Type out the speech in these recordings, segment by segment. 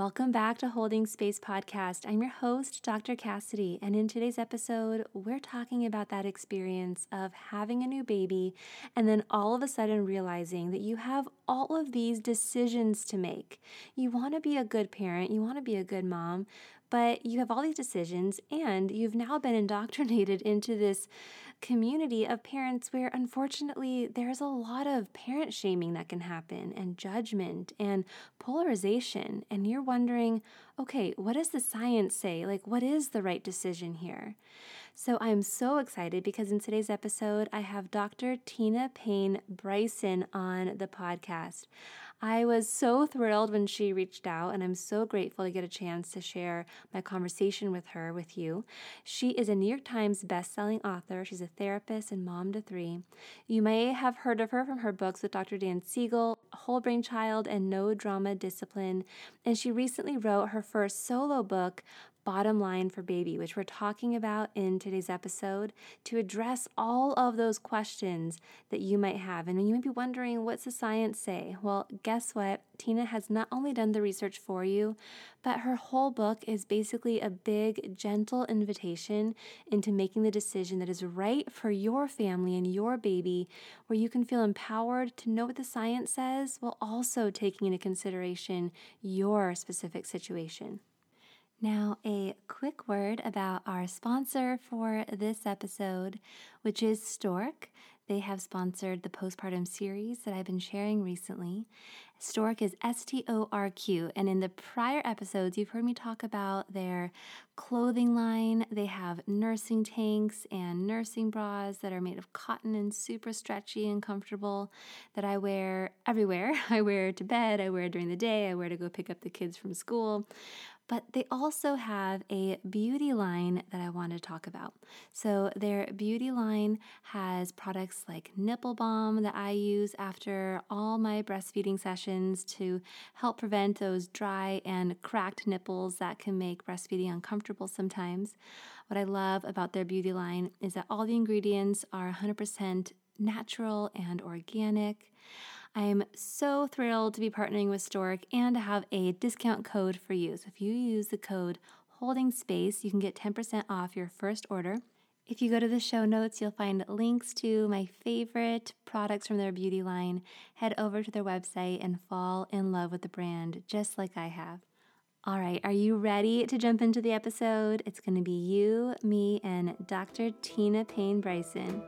Welcome back to Holding Space Podcast. I'm your host, Dr. Cassidy, and in today's episode, we're talking about that experience of having a new baby and then all of a sudden realizing that you have all of these decisions to make. You want to be a good parent, you want to be a good mom, but you have all these decisions and you've now been indoctrinated into this community of parents where unfortunately there's a lot of parent shaming that can happen and judgment and polarization. And you're wondering, okay, what does the science say? Like, what is the right decision here? So I'm so excited because in today's episode, I have Dr. Tina Payne Bryson on the podcast. I was so thrilled when she reached out, and I'm so grateful to get a chance to share my conversation with her with you. She is a New York Times bestselling author. She's a therapist and mom to three. You may have heard of her from her books with Dr. Dan Siegel, Whole Brain Child, and No Drama Discipline. And she recently wrote her first solo book, bottom line for baby, which we're talking about in today's episode to address all of those questions that you might have. And you might be wondering, what's the science say? Well, guess what? Tina has not only done the research for you, but her whole book is basically a big, gentle invitation into making the decision that is right for your family and your baby, where you can feel empowered to know what the science says while also taking into consideration your specific situation. Now, a quick word about our sponsor for this episode, which is Storq. They have sponsored the postpartum series that I've been sharing recently. Storq is S T O R Q, and in the prior episodes, you've heard me talk about their clothing line. They have nursing tanks and nursing bras that are made of cotton and super stretchy and comfortable that I wear everywhere. I wear to bed, I wear during the day, I wear to go pick up the kids from school but they also have a beauty line that I want to talk about. So, their beauty line has products like Nipple Balm that I use after all my breastfeeding sessions to help prevent those dry and cracked nipples that can make breastfeeding uncomfortable sometimes. What I love about their beauty line is that all the ingredients are 100% natural and organic. I am so thrilled to be partnering with Storq and to have a discount code for you. So if you use the code holding space, you can get 10% off your first order. If you go to the show notes, you'll find links to my favorite products from their beauty line. Head over to their website and fall in love with the brand, just like I have. All right, are you ready to jump into the episode? It's going to be you, me, and Dr. Tina Payne Bryson.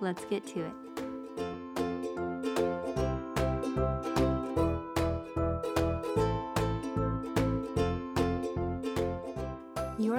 Let's get to it.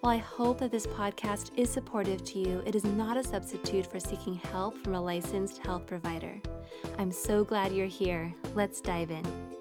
While I hope that this podcast is supportive to you, it is not a substitute for seeking help from a licensed health provider. I'm so glad you're here. Let's dive in.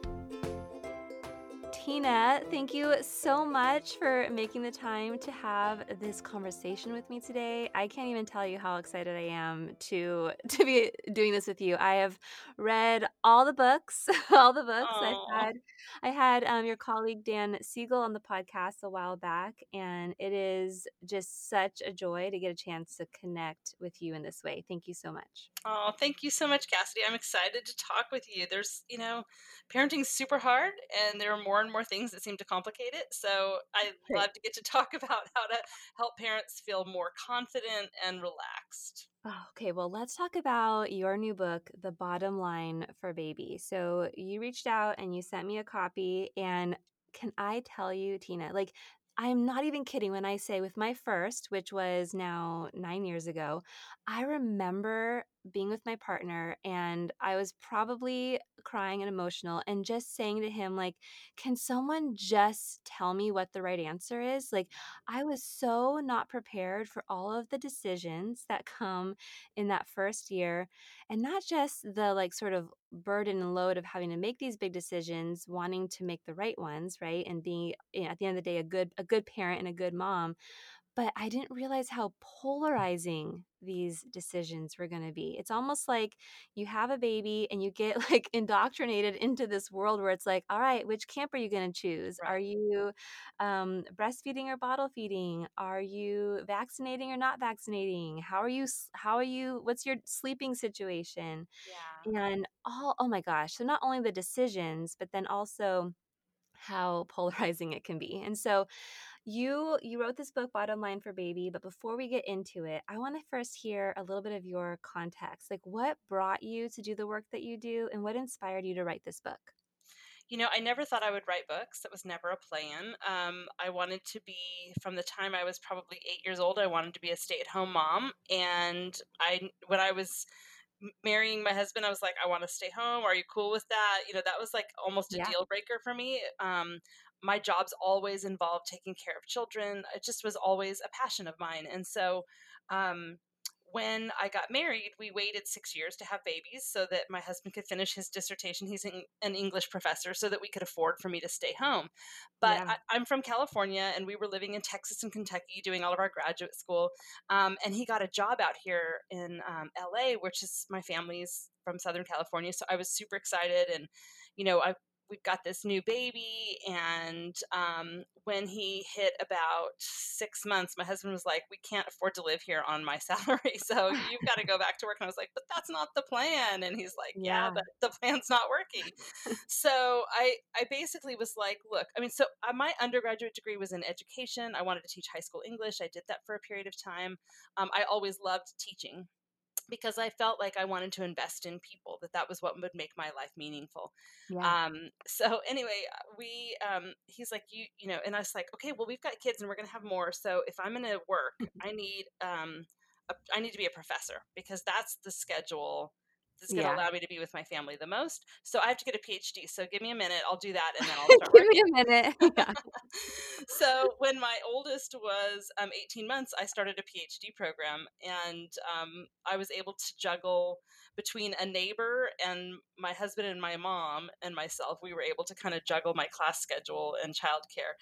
Tina, thank you so much for making the time to have this conversation with me today. I can't even tell you how excited I am to to be doing this with you. I have read all the books, all the books. Aw. I had I had um, your colleague Dan Siegel on the podcast a while back, and it is just such a joy to get a chance to connect with you in this way. Thank you so much. Oh, thank you so much, Cassidy. I'm excited to talk with you. There's, you know, parenting's super hard, and there are more and more things that seem to complicate it. So I love to get to talk about how to help parents feel more confident and relaxed. Oh, okay, well, let's talk about your new book, The Bottom Line for Baby. So, you reached out and you sent me a copy. And can I tell you, Tina, like, I'm not even kidding when I say with my first, which was now nine years ago, I remember being with my partner and I was probably crying and emotional and just saying to him, like, can someone just tell me what the right answer is? Like, I was so not prepared for all of the decisions that come in that first year and not just the like sort of burden and load of having to make these big decisions, wanting to make the right ones, right? And being you eh, know, at the end of the day a good a good parent and a good mom but I didn't realize how polarizing these decisions were going to be. It's almost like you have a baby and you get like indoctrinated into this world where it's like, all right, which camp are you going to choose? Right. Are you um, breastfeeding or bottle feeding? Are you vaccinating or not vaccinating? How are you? How are you? What's your sleeping situation? Yeah. And all, oh my gosh. So not only the decisions, but then also how polarizing it can be. And so you you wrote this book bottom line for baby but before we get into it i want to first hear a little bit of your context. Like what brought you to do the work that you do and what inspired you to write this book? You know i never thought i would write books. That was never a plan. Um, i wanted to be from the time i was probably eight years old i wanted to be a stay-at-home mom and i when i was marrying my husband i was like i want to stay home. Are you cool with that? You know that was like almost a yeah. deal breaker for me. Um, my jobs always involved taking care of children. It just was always a passion of mine. And so um, when I got married, we waited six years to have babies so that my husband could finish his dissertation. He's an English professor, so that we could afford for me to stay home. But yeah. I, am from California, and we were living in Texas and Kentucky doing all of our graduate school. Um, and he got a job out here in um, LA, which is my family's from Southern California. So I was super excited. And, you know, I we've got this new baby and um, when he hit about six months my husband was like we can't afford to live here on my salary so you've got to go back to work. And i was like but that's not the plan. And he's like yeah, yeah. but the plan's not working. So i i basically was like look i mean so uh, my undergraduate degree was in education. I wanted to teach high school english. I did that for a period of time. Um, i always loved teaching because I felt like I wanted to invest in people, that that was what would make my life meaningful. Yeah. Um, so anyway, we, um, he's like, you, you know, and I was like, okay, well, we've got kids and we're going to have more. So if I'm going to work, I need, um, a, I need to be a professor because that's the schedule that's going to yeah. allow me to be with my family the most. So I have to get a PhD. So give me a minute. I'll do that and then I'll start give me a minute. Yeah. so when my oldest was um, 18 months, I started a PhD program and um, I was able to juggle between a neighbor and my husband and my mom and myself. We were able to kind of juggle my class schedule and childcare.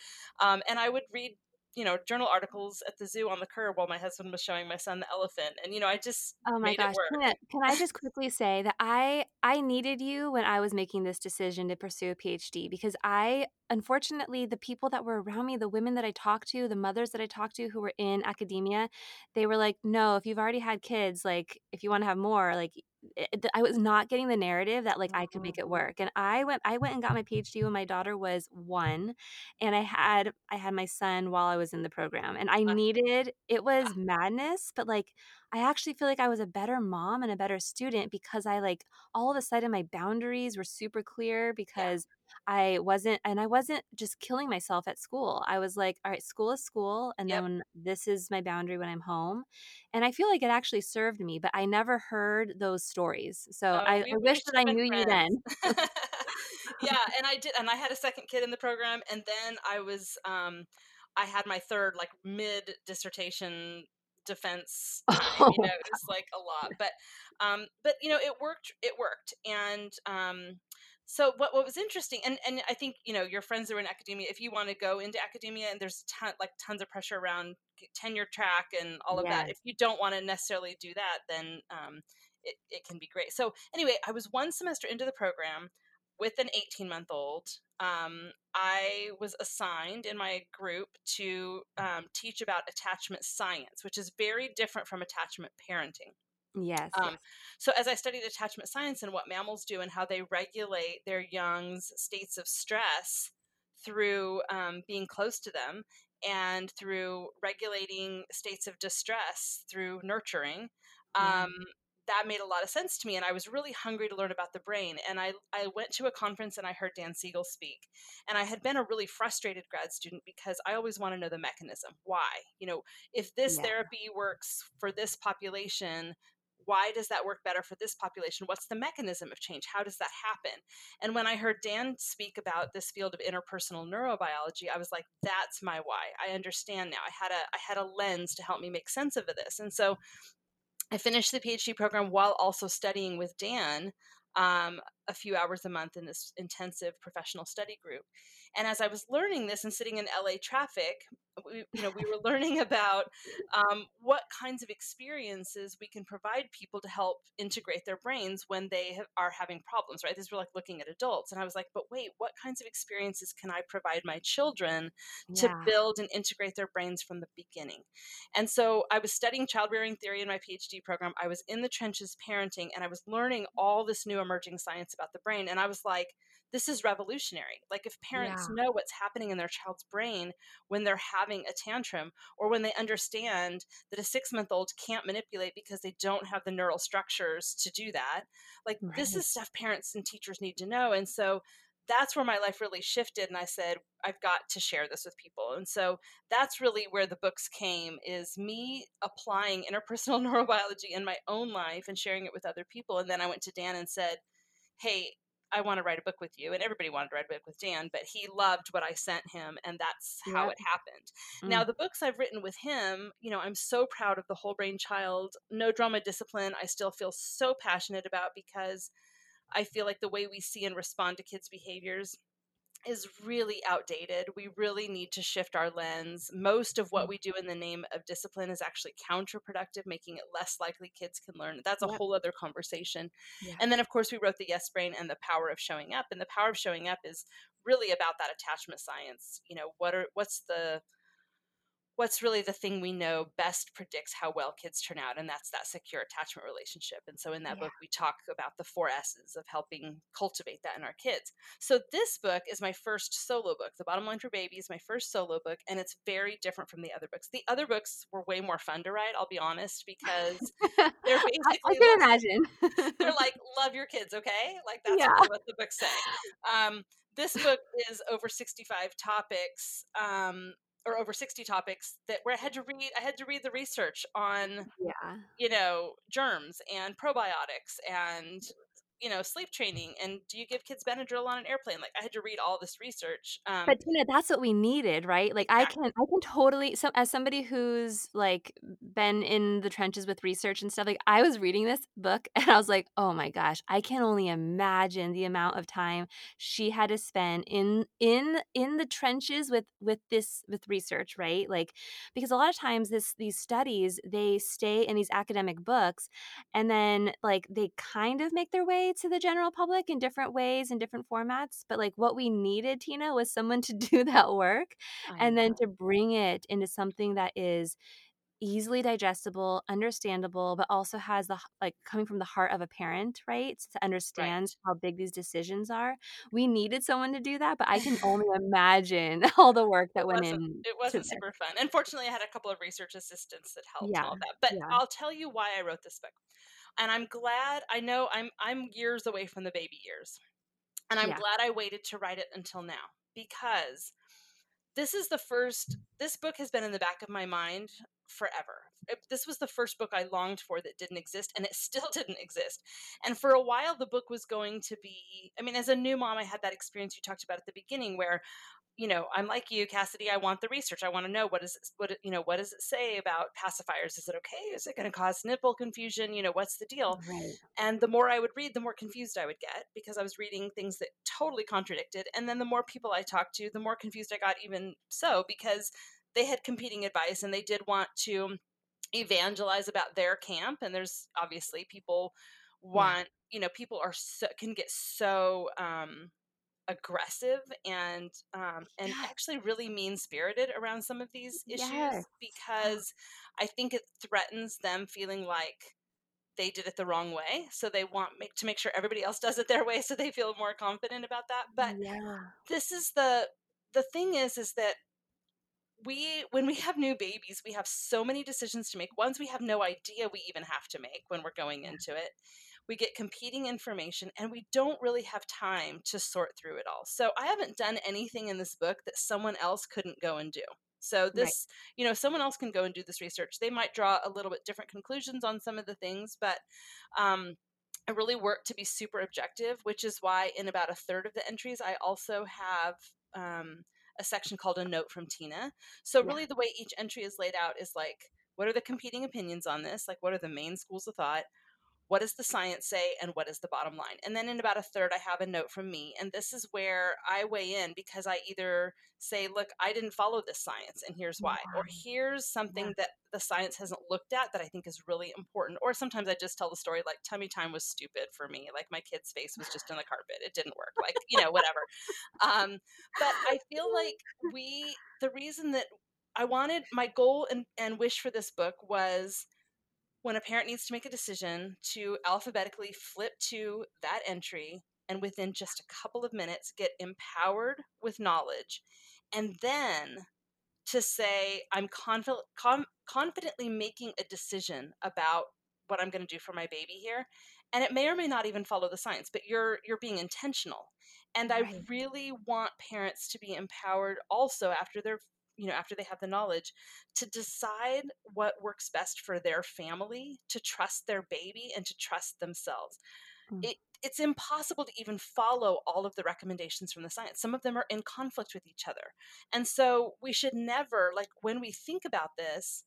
Um, and I would read you know journal articles at the zoo on the curb while my husband was showing my son the elephant and you know i just oh my gosh can I, can I just quickly say that i i needed you when i was making this decision to pursue a phd because i unfortunately the people that were around me the women that i talked to the mothers that i talked to who were in academia they were like no if you've already had kids like if you want to have more like it, I was not getting the narrative that like I could make it mm-hmm. work. And I went I went and got my PhD when my daughter was 1 and I had I had my son while I was in the program and I needed it was madness, but like I actually feel like I was a better mom and a better student because I like all of a sudden my boundaries were super clear because yeah. I wasn't and I wasn't just killing myself at school. I was like, all right, school is school and yep. then this is my boundary when I'm home. And I feel like it actually served me, but I never heard those stories. So oh, I, I wish that I knew friends. you then. yeah, and I did and I had a second kid in the program and then I was um I had my third like mid dissertation defense oh. you know it's like a lot but um but you know it worked it worked and um so what, what was interesting and, and i think you know your friends that are in academia if you want to go into academia and there's ton, like tons of pressure around tenure track and all of yes. that if you don't want to necessarily do that then um, it, it can be great so anyway i was one semester into the program with an 18 month old, um, I was assigned in my group to um, teach about attachment science, which is very different from attachment parenting. Yes, um, yes, So, as I studied attachment science and what mammals do and how they regulate their young's states of stress through um, being close to them and through regulating states of distress through nurturing, um, that made a lot of sense to me and i was really hungry to learn about the brain and I, I went to a conference and i heard dan siegel speak and i had been a really frustrated grad student because i always want to know the mechanism why? You know if this yeah. therapy works for this population why does that work better for this population? What's the mechanism of change? How does that happen? And when i heard dan speak about this field of interpersonal neurobiology i was like that's my why. I understand now. I had a i had a lens to help me make sense of this. And so I finished the PhD program while also studying with Dan um, a few hours a month in this intensive professional study group. And as I was learning this and sitting in LA traffic, we, you know, we were learning about um, what kinds of experiences we can provide people to help integrate their brains when they have, are having problems, right? These were like looking at adults. And I was like, but wait, what kinds of experiences can I provide my children to Yeah. build and integrate their brains from the beginning? And so I was studying child rearing theory in my PhD program. I was in the trenches parenting and I was learning all this new emerging science about the brain. And I was like, this is revolutionary. Like, if parents Yeah. know what's happening in their child's brain when they're having a tantrum, or when they understand that a six month old can't manipulate because they don't have the neural structures to do that, like, this is stuff parents and teachers need to know. And so that's where my life really shifted. And I said, I've got to share this with people. And so that's really where the books came is me applying interpersonal neurobiology in my own life and sharing it with other people. And then I went to Dan and said, Hey, I want to write a book with you. And everybody wanted to write a book with Dan, but he loved what I sent him. And that's how Yep. it happened. Now, Mm. the books I've written with him, you know, I'm so proud of the whole brain child, no drama discipline. I still feel so passionate about because I feel like the way we see and respond to kids' behaviors is really outdated. We really need to shift our lens. Most of what Mm. we do in the name of discipline is actually counterproductive, making it less likely kids can learn. That's a Yep. whole other conversation. And then, of course, we wrote the Yes Brain and the Power of Showing Up. And the Power of Showing Up is really about that attachment science. You know, what are what's the what's really the thing we know best predicts how well kids turn out and that's that secure attachment relationship and so in that Yeah. book we talk about the four s's of helping cultivate that in our kids so this book is my first solo book the bottom line for babies my first solo book and it's very different from the other books the other books were way more fun to write i'll be honest because they're I, I can like- imagine. they're like love your kids okay like that's Yeah. what the books say um, this book is over 65 topics um, or over 60 topics that where i had to read i had to read the research on yeah. you know germs and probiotics and you know sleep training and do you give kids benadryl on an airplane like i had to read all this research um, But Tina, that's what we needed, right? Like I can I can totally so as somebody who's like been in the trenches with research and stuff, like I was reading this book and I was like, "Oh my gosh, I can only imagine the amount of time she had to spend in in in the trenches with with this with research, right? Like because a lot of times this these studies, they stay in these academic books and then like they kind of make their way to the general public in different ways in different formats but like what we needed tina was someone to do that work and then to bring it into something that is easily digestible understandable but also has the like coming from the heart of a parent right to understand how big these decisions are we needed someone to do that but i can only imagine all the work that it went in it wasn't this. super fun unfortunately i had a couple of research assistants that helped and all that but yeah. i'll tell you why i wrote this book and i'm glad i know i'm i'm years away from the baby years and i'm Yeah. glad i waited to write it until now because this is the first this book has been in the back of my mind forever It- this was the first book i longed for that didn't exist and it still didn't exist and for a while the book was going to be i mean as a new mom i had that experience you talked about at the beginning where you know i'm like you cassidy i want the research i want to know what is it, what you know what does it say about pacifiers is it okay is it going to cause nipple confusion you know what's the deal right and the more I would read, the more confused I would get because I was reading things that totally contradicted. And then the more people I talked to, the more confused I got, even so, because they had competing advice and they did want to evangelize about their camp. And there's obviously people want, you know, people are so, can get so, um, aggressive and um, and Yeah. actually really mean spirited around some of these issues Yes. because I think it threatens them feeling like they did it the wrong way so they want make, to make sure everybody else does it their way so they feel more confident about that but yeah. this is the the thing is is that we when we have new babies we have so many decisions to make. Ones we have no idea we even have to make when we're going into it we get competing information and we don't really have time to sort through it all so i haven't done anything in this book that someone else couldn't go and do so this you know someone else can go and do this research they might draw a little bit different conclusions on some of the things but um, I really work to be super objective, which is why in about a third of the entries, I also have um, a section called a note from Tina. So, Yeah. really, the way each entry is laid out is like, what are the competing opinions on this? Like, what are the main schools of thought? What does the science say and what is the bottom line and then in about a third i have a note from me and this is where i weigh in because i either say look i didn't follow this science and here's why yeah. or here's something yeah. that the science hasn't looked at that i think is really important or sometimes i just tell the story like tummy time was stupid for me like my kid's face was just in the carpet it didn't work like you know whatever um, but i feel like we the reason that i wanted my goal and, and wish for this book was when a parent needs to make a decision to alphabetically flip to that entry and within just a couple of minutes get empowered with knowledge and then to say i'm conf- com- confidently making a decision about what i'm going to do for my baby here and it may or may not even follow the science but you're you're being intentional and right. i really want parents to be empowered also after they're you know after they have the knowledge to decide what works best for their family to trust their baby and to trust themselves. Mm. it, it's impossible to even follow all of the recommendations from the science. Some of them are in conflict with each other. And so we should never like when we think about this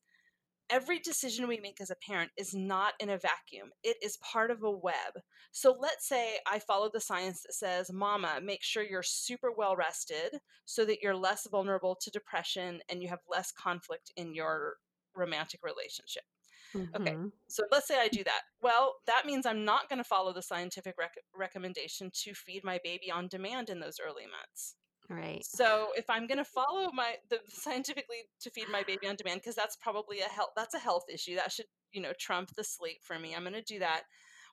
every decision we make as a parent is not in a vacuum. It is part of a web. So let's say I follow the science that says, Mama, make sure you're super well rested so that you're less vulnerable to depression and you have less conflict in your romantic relationship. Mm-hmm. Okay, so let's say I do that. Well, that means I'm not going to follow the scientific rec- recommendation to feed my baby on demand in those early months. Right. So if I'm going to follow my the scientifically to feed my baby on demand because that's probably a health that's a health issue that should you know trump the sleep for me. I'm going to do that.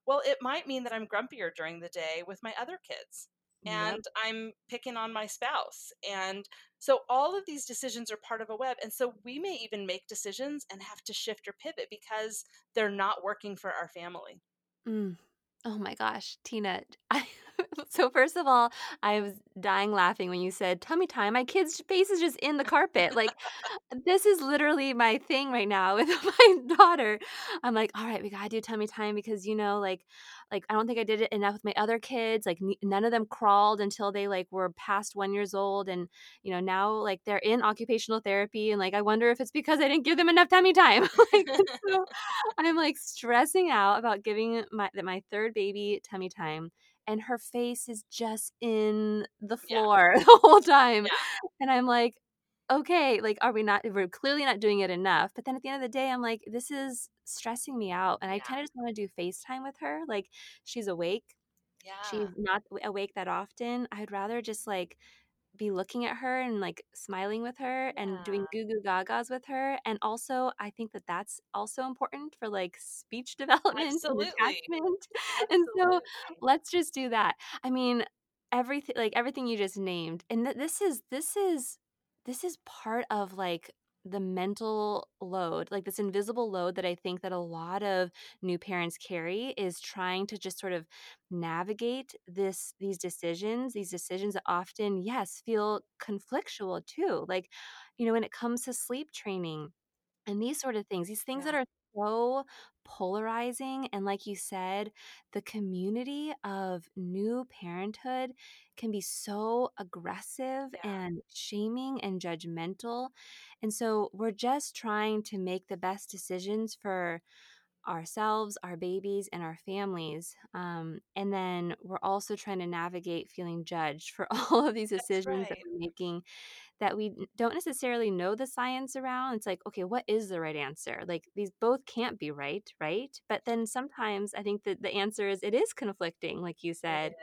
Well, it might mean that I'm grumpier during the day with my other kids and yep. I'm picking on my spouse. And so all of these decisions are part of a web. And so we may even make decisions and have to shift or pivot because they're not working for our family. Mm. Oh my gosh, Tina. I, so first of all, I was dying laughing when you said tummy time. My kid's face is just in the carpet. Like this is literally my thing right now with my daughter. I'm like, all right, we gotta do tummy time because you know, like, like I don't think I did it enough with my other kids. Like n- none of them crawled until they like were past one years old, and you know now like they're in occupational therapy, and like I wonder if it's because I didn't give them enough tummy time. like, so I'm like stressing out about giving my that my third baby tummy time and her face is just in the floor yeah. the whole time. Yeah. And I'm like, okay, like, are we not, we're clearly not doing it enough. But then at the end of the day, I'm like, this is stressing me out. And yeah. I kind of just want to do FaceTime with her. Like, she's awake. Yeah. She's not awake that often. I'd rather just like be looking at her and like smiling with her yeah. and doing goo goo gagas with her. And also, I think that that's also important for like speech development Absolutely. and attachment. Absolutely. And so let's just do that. I mean, everything like everything you just named. And th- this is this is this is part of like the mental load like this invisible load that i think that a lot of new parents carry is trying to just sort of navigate this these decisions these decisions that often yes feel conflictual too like you know when it comes to sleep training and these sort of things these things yeah. that are so polarizing and like you said the community of new parenthood can be so aggressive yeah. and shaming and judgmental and so we're just trying to make the best decisions for ourselves, our babies, and our families. Um, and then we're also trying to navigate feeling judged for all of these decisions right. that we're making that we don't necessarily know the science around. It's like, okay, what is the right answer? Like these both can't be right, right? But then sometimes I think that the answer is it is conflicting, like you said.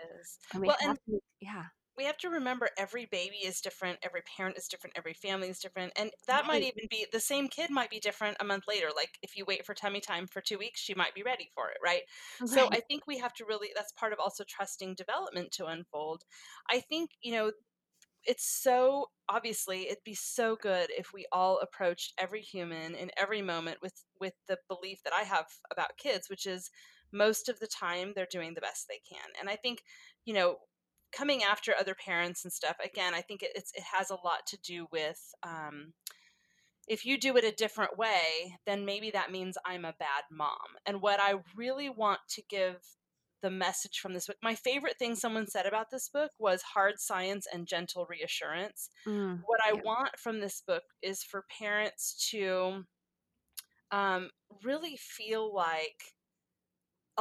And we well, and to, yeah we have to remember every baby is different, every parent is different, every family is different. And that right. might even be the same kid might be different a month later. Like if you wait for tummy time for two weeks, she might be ready for it, right? right? So I think we have to really, that's part of also trusting development to unfold. I think, you know, it's so obviously it'd be so good if we all approached every human in every moment with with the belief that I have about kids, which is most of the time they're doing the best they can. And I think, you know, coming after other parents and stuff again i think it, it has a lot to do with um, if you do it a different way then maybe that means i'm a bad mom and what i really want to give the message from this book my favorite thing someone said about this book was hard science and gentle reassurance mm, what i yeah. want from this book is for parents to um, really feel like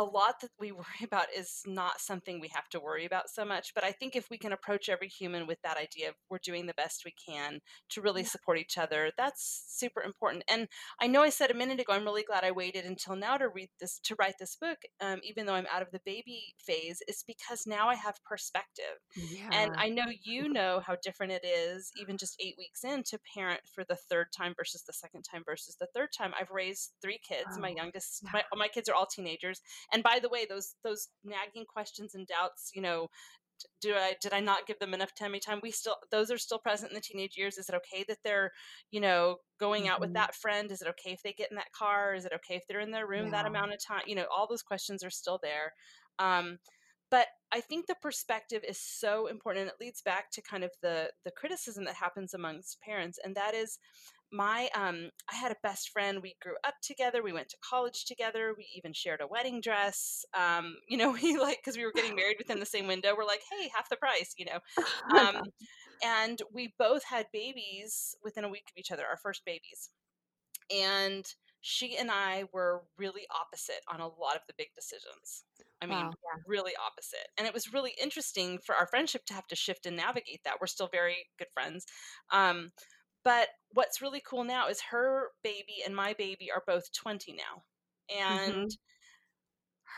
a lot that we worry about is not something we have to worry about so much. But I think if we can approach every human with that idea of we're doing the best we can to really support each other, that's super important. And I know I said a minute ago, I'm really glad I waited until now to read this, to write this book, um, even though I'm out of the baby phase, is because now I have perspective. Yeah. And I know you know how different it is, even just eight weeks in, to parent for the third time versus the second time versus the third time. I've raised three kids. My Oh, youngest, my, my kids are all teenagers and by the way those those nagging questions and doubts you know do i did i not give them enough tummy time? We still those are still present in the teenage years. Is it okay that they're you know going out with Mhm. that friend? Is it okay if they get in that car? Is it okay if they're in their room that amount of time? You know all those questions are still there. Um, but i think the perspective is so important and it leads back to kind of the the criticism that happens amongst parents and that is my um i had a best friend we grew up together we went to college together we even shared a wedding dress um you know we like because we were getting married within the same window we're like hey half the price you know um and we both had babies within a week of each other our first babies and she and i were really opposite on a lot of the big decisions i mean Wow. Really opposite and it was really interesting for our friendship to have to shift and navigate that we're still very good friends um, but what's really cool now is her baby and my baby are both 20 now. And Mhm.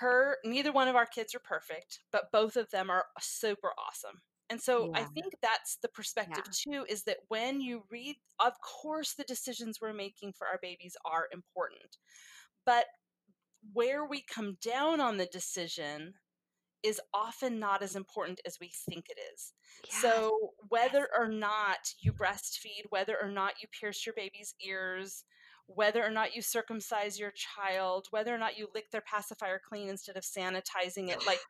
her neither one of our kids are perfect, but both of them are super awesome. And so I think that's the perspective Yeah. too is that when you read of course the decisions we're making for our babies are important. But where we come down on the decision is often not as important as we think it is. Yes. So, whether or not you breastfeed, whether or not you pierce your baby's ears, whether or not you circumcise your child, whether or not you lick their pacifier clean instead of sanitizing it, like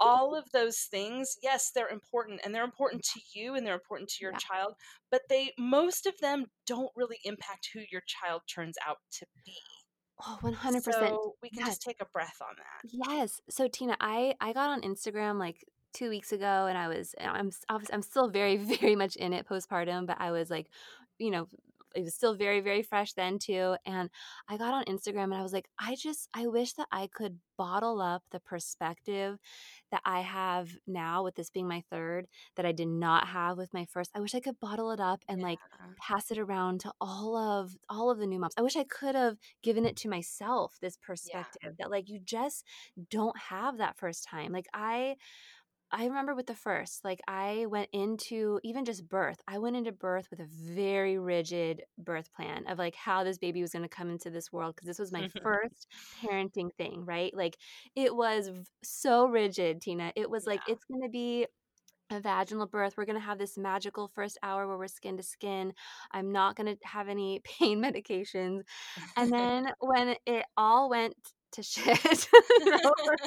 all of those things, yes, they're important and they're important to you and they're important to your Yeah. child, but they most of them don't really impact who your child turns out to be. Oh, 100%. So, we can Yes. just take a breath on that. Yes. So Tina, I I got on Instagram like 2 weeks ago and I was I'm I'm still very very much in it postpartum, but I was like, you know, it was still very very fresh then too and I got on Instagram and I was like, I just I wish that I could bottle up the perspective that I have now with this being my third that I did not have with my first. I wish I could bottle it up and like pass it around to all of all of the new moms. I wish I could have given it to myself this Yeah. perspective that like you just don't have that first time. Like I I remember with the first, like I went into even just birth. I went into birth with a very rigid birth plan of like how this baby was going to come into this world because this was my mm-hmm. first parenting thing, right? Like it was v- so rigid, Tina. It was like it's going to be a vaginal birth. We're going to have this magical first hour where we're skin to skin. I'm not going to have any pain medications. And then when it all went to shit,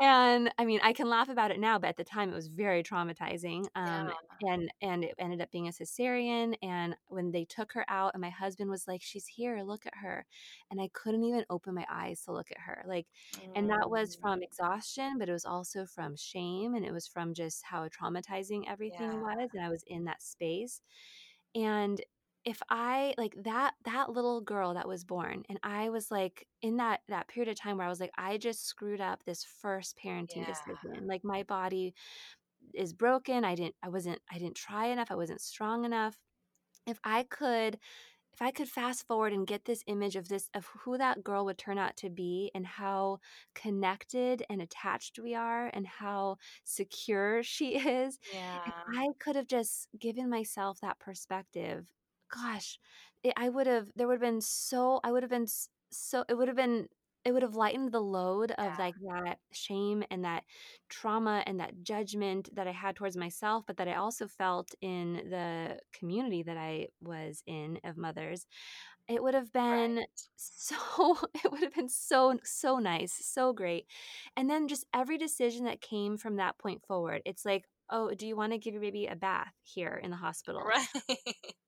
and I mean, I can laugh about it now, but at the time it was very traumatizing. Um, Yeah. and and it ended up being a cesarean. And when they took her out, and my husband was like, "She's here, look at her," and I couldn't even open my eyes to look at her. Like, and that was Mm, from exhaustion, but it was also from shame, and it was from just how traumatizing everything yeah. was. And I was in that space, and if I like that that little girl that was born and I was like in that that period of time where I was like I just screwed up this first parenting Yeah. decision. Like my body is broken. I didn't I wasn't I didn't try enough. I wasn't strong enough. If I could if I could fast forward and get this image of this of who that girl would turn out to be and how connected and attached we are and how secure she is, Yeah. I could have just given myself that perspective, gosh, it, I would have there would have been so I would have been so it would have been it would have lightened the load of Yeah. like that shame and that trauma and that judgment that I had towards myself, but that I also felt in the community that I was in of mothers. It would have been Right. so it would have been so so nice, so great. And then just every decision that came from that point forward. It's like, "Oh, do you want to give your baby a bath here in the hospital?" Right.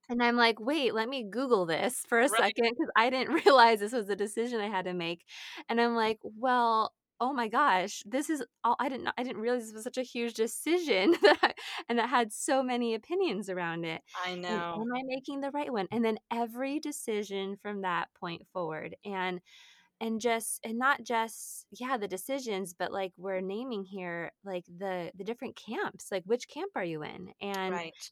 And I'm like, "Wait, let me Google this for a Right. second because I didn't realize this was a decision I had to make." And I'm like, "Well, oh my gosh, this is all I didn't I didn't realize this was such a huge decision that I, and that had so many opinions around it. I And know. am I making the right one?" And then every decision from that point forward. And and just and not just yeah the decisions but like we're naming here like the the different camps like which camp are you in? And right.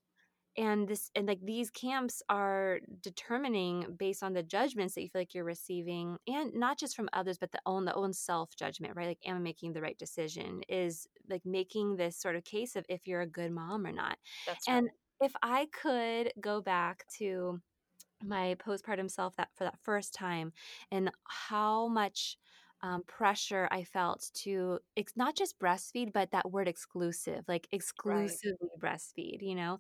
and this and like these camps are determining based on the judgments that you feel like you're receiving and not just from others but the own the own self judgment right? Like am i making the right decision? Is like making this sort of case of if you're a good mom or not? That's and right if i could go back to my postpartum self that for that first time and how much um, pressure I felt to ex- not just breastfeed, but that word exclusive, like right exclusively breastfeed, you know?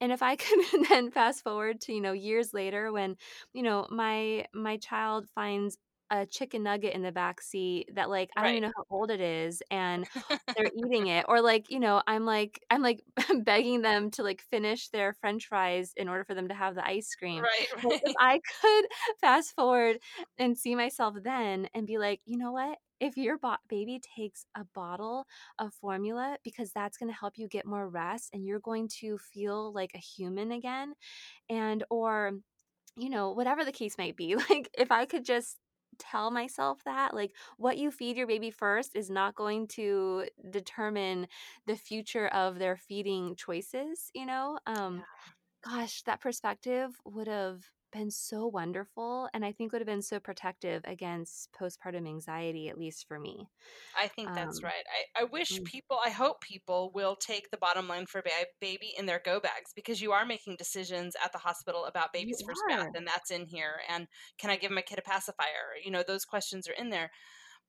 And if I could then fast forward to, you know, years later when, you know, my my child finds a chicken nugget in the back seat that like I don't right. even know how old it is and they're eating it or like you know i'm like i'm like begging them to like finish their french fries in order for them to have the ice cream. Right like if i could fast forward and see myself then and be like you know what? If your bo- baby takes a bottle of formula because that's going to help you get more rest and you're going to feel like a human again and or you know whatever the case might be like if i could just tell myself that like what you feed your baby first is not going to determine the future of their feeding choices you know? Um yeah. gosh that perspective would have been so wonderful and i think would have been so protective against postpartum anxiety at least for me I think that's um right. I, I wish mm, people, I hope people will take the bottom line for ba- baby in their go bags because you are making decisions at the hospital about you baby's first bath, and that's in here. And can I give my kid a pacifier? You know, those questions are in there.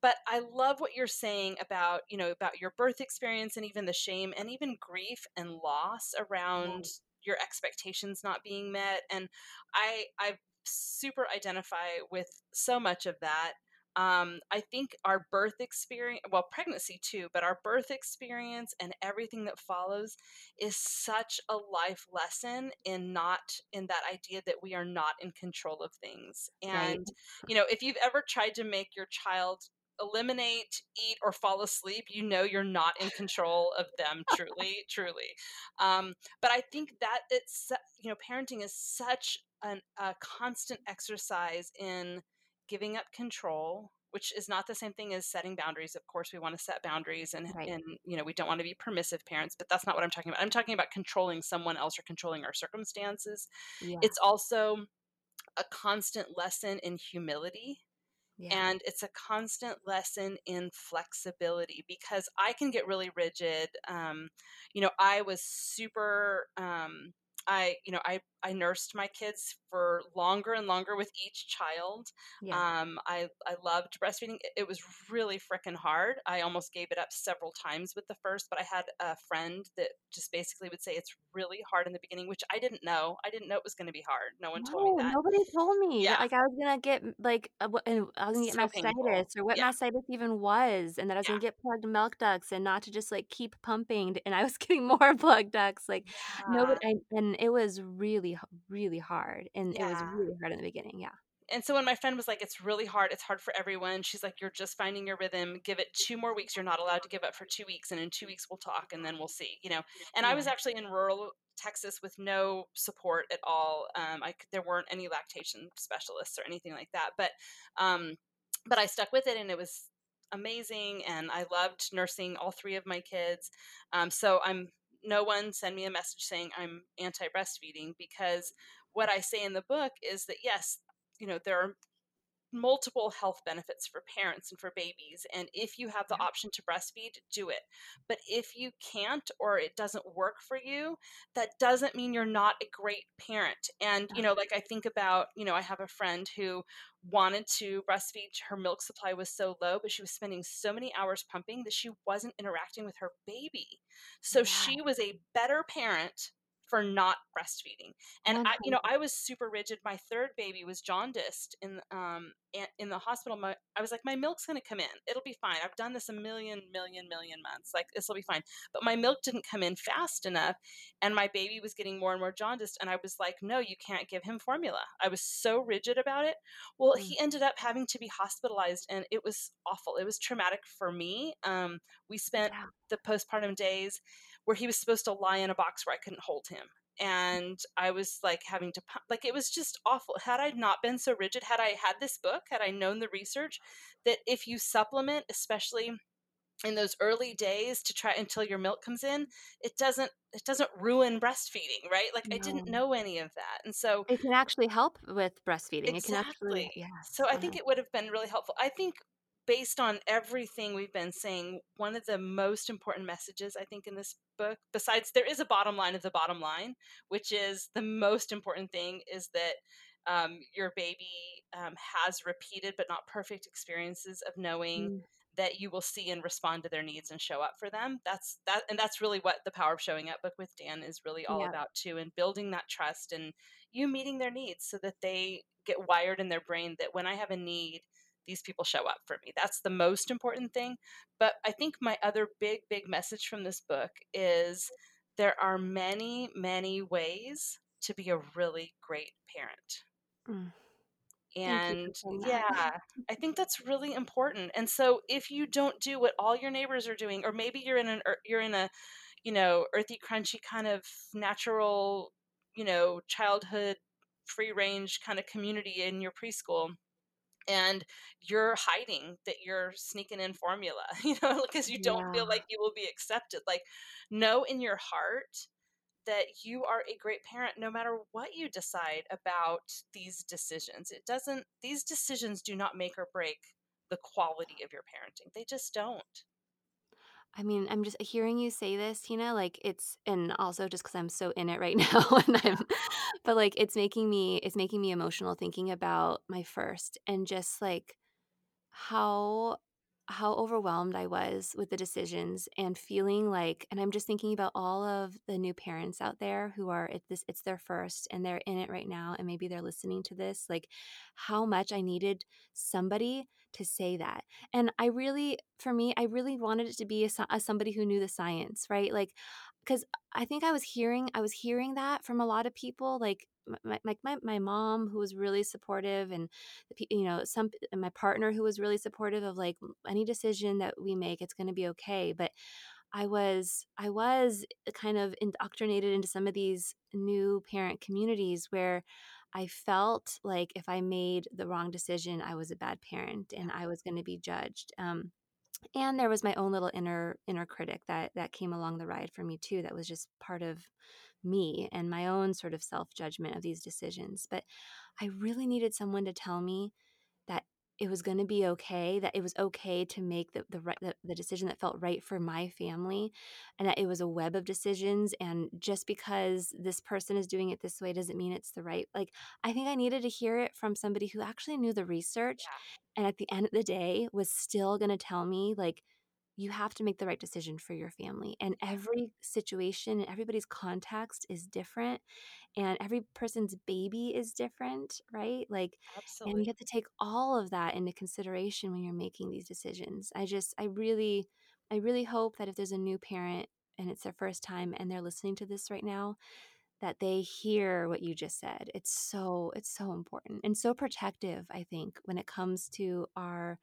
But I love what you're saying about, you know, about your birth experience and even the shame and even grief and loss around your expectations not being met. And I, I super identify with so much of that um, I think our birth experience, well, pregnancy too, but our birth experience and everything that follows is such a life lesson in not in that idea that we are not in control of things. right And, you know, if you've ever tried to make your child eliminate, eat, or fall asleep, you know you're not in control of them truly, truly. Um, but I think that it's, you know, parenting is such an, a constant exercise in giving up control which is not the same thing as setting boundaries of course we want to set boundaries and right. and you know we don't want to be permissive parents but that's not what i'm talking about i'm talking about controlling someone else or controlling our circumstances. Yeah. It's also a constant lesson in humility and it's a constant lesson in flexibility because i can get really rigid um, you know i was super um, i you know i i nursed my kids for longer and longer with each child yeah. um, i i loved breastfeeding it, it was really freaking hard i almost gave it up several times with the first but i had a friend that just basically would say it's really hard in the beginning which i didn't know i didn't know it was going to be hard no one told me that. nobody told me yeah. like, I was gonna get, like, and I was gonna get so painful mastitis or what yeah. mastitis even was, and that I was yeah. gonna get plugged milk ducts and not to just, like, keep pumping, and I was getting more plugged ducts, like, nobody yeah. And and it was really really hard, and it was really hard in the beginning, yeah. And so when my friend was like, "It's really hard. It's hard for everyone," she's like, "You're just finding your rhythm. Give it two more weeks. You're not allowed to give up for two weeks, and in two weeks we'll talk, and then we'll see." You know. And I was actually in rural Texas with no support at all. Um, I there weren't any lactation specialists or anything like that. But um, but I stuck with it, and it was amazing. And I loved nursing all three of my kids. Um, so I'm no one send me a message saying I'm anti breastfeeding because what I say in the book is that yes, you know there are multiple health benefits for parents and for babies and if you have the option to breastfeed do it. But if you can't or it doesn't work for you that doesn't mean you're not a great parent. And you know like i think about you know i have a friend who wanted to breastfeed. Her milk supply was so low but she was spending so many hours pumping that she wasn't interacting with her baby. So she was a better parent for not breastfeeding and I, you know, I was super rigid. My third baby was jaundiced in um in the hospital. My, I was like, my milk's gonna come in. It'll be fine. I've done this a million, million, million months. Like this will be fine. But my milk didn't come in fast enough, and my baby was getting more and more jaundiced. And I was like, no, you can't give him formula. I was so rigid about it. Well, mm, he ended up having to be hospitalized, and it was awful. It was traumatic for me. Um, we spent yeah, the postpartum days where he was supposed to lie in a box where I couldn't hold him. And I was like having to, like, it was just awful. Had I not been so rigid, had I had this book, had I known the research that if you supplement, especially in those early days to try until your milk comes in it doesn't it doesn't ruin breastfeeding right like no. i didn't know any of that and so it can actually help with breastfeeding exactly. it can actually yeah so i think it would have been really helpful i think based on everything we've been saying one of the most important messages i think in this book besides there is a bottom line of the bottom line which is the most important thing is that um, your baby um, has repeated but not perfect experiences of knowing mm that you will see and respond to their needs and show up for them that's that and that's really what the power of showing up book with dan is really all yeah. about too and building that trust and you meeting their needs so that they get wired in their brain that when i have a need these people show up for me that's the most important thing but i think my other big big message from this book is there are many many ways to be a really great parent. Mm. And yeah i think that's really important and so if you don't do what all your neighbors are doing or maybe you're in an you're in a you know earthy crunchy kind of natural you know childhood free range kind of community in your preschool and you're hiding that you're sneaking in formula you know because you don't yeah. feel like you will be accepted like know in your heart that you are a great parent no matter what you decide about these decisions. It doesn't, these decisions do not make or break the quality of your parenting. They just don't. I mean, I'm just hearing you say this, Tina, like it's and also just cuz I'm so in it right now and I'm but like it's making me it's making me emotional thinking about my first and just like how how overwhelmed I was with the decisions and feeling like and I'm just thinking about all of the new parents out there who are at this it's their first and they're in it right now and maybe they're listening to this like how much I needed somebody to say that. And I really for me I really wanted it to be a, a somebody who knew the science, right? Like cuz I think I was hearing I was hearing that from a lot of people like my, my, my, my mom who was really supportive and the, you know some and my partner who was really supportive of like any decision that we make it's going to be okay but i was i was kind of indoctrinated into some of these new parent communities where i felt like if i made the wrong decision i was a bad parent and i was going to be judged um, and there was my own little inner inner critic that that came along the ride for me too that was just part of me and my own sort of self judgment of these decisions. But I really needed someone to tell me that it was going to be okay that it was okay to make the the, right, the the decision that felt right for my family and that it was a web of decisions and just because this person is doing it this way doesn't mean it's the right like i think i needed to hear it from somebody who actually knew the research yeah. and at the end of the day was still going to tell me like you have to make the right decision for your family. And every situation and everybody's context is different. And every person's baby is different, right? Like, Absolutely. and you have to take all of that into consideration when you're making these decisions. I just, I really, I really hope that if there's a new parent and it's their first time and they're listening to this right now, that they hear what you just said. It's so, it's so important and so protective, I think, when it comes to our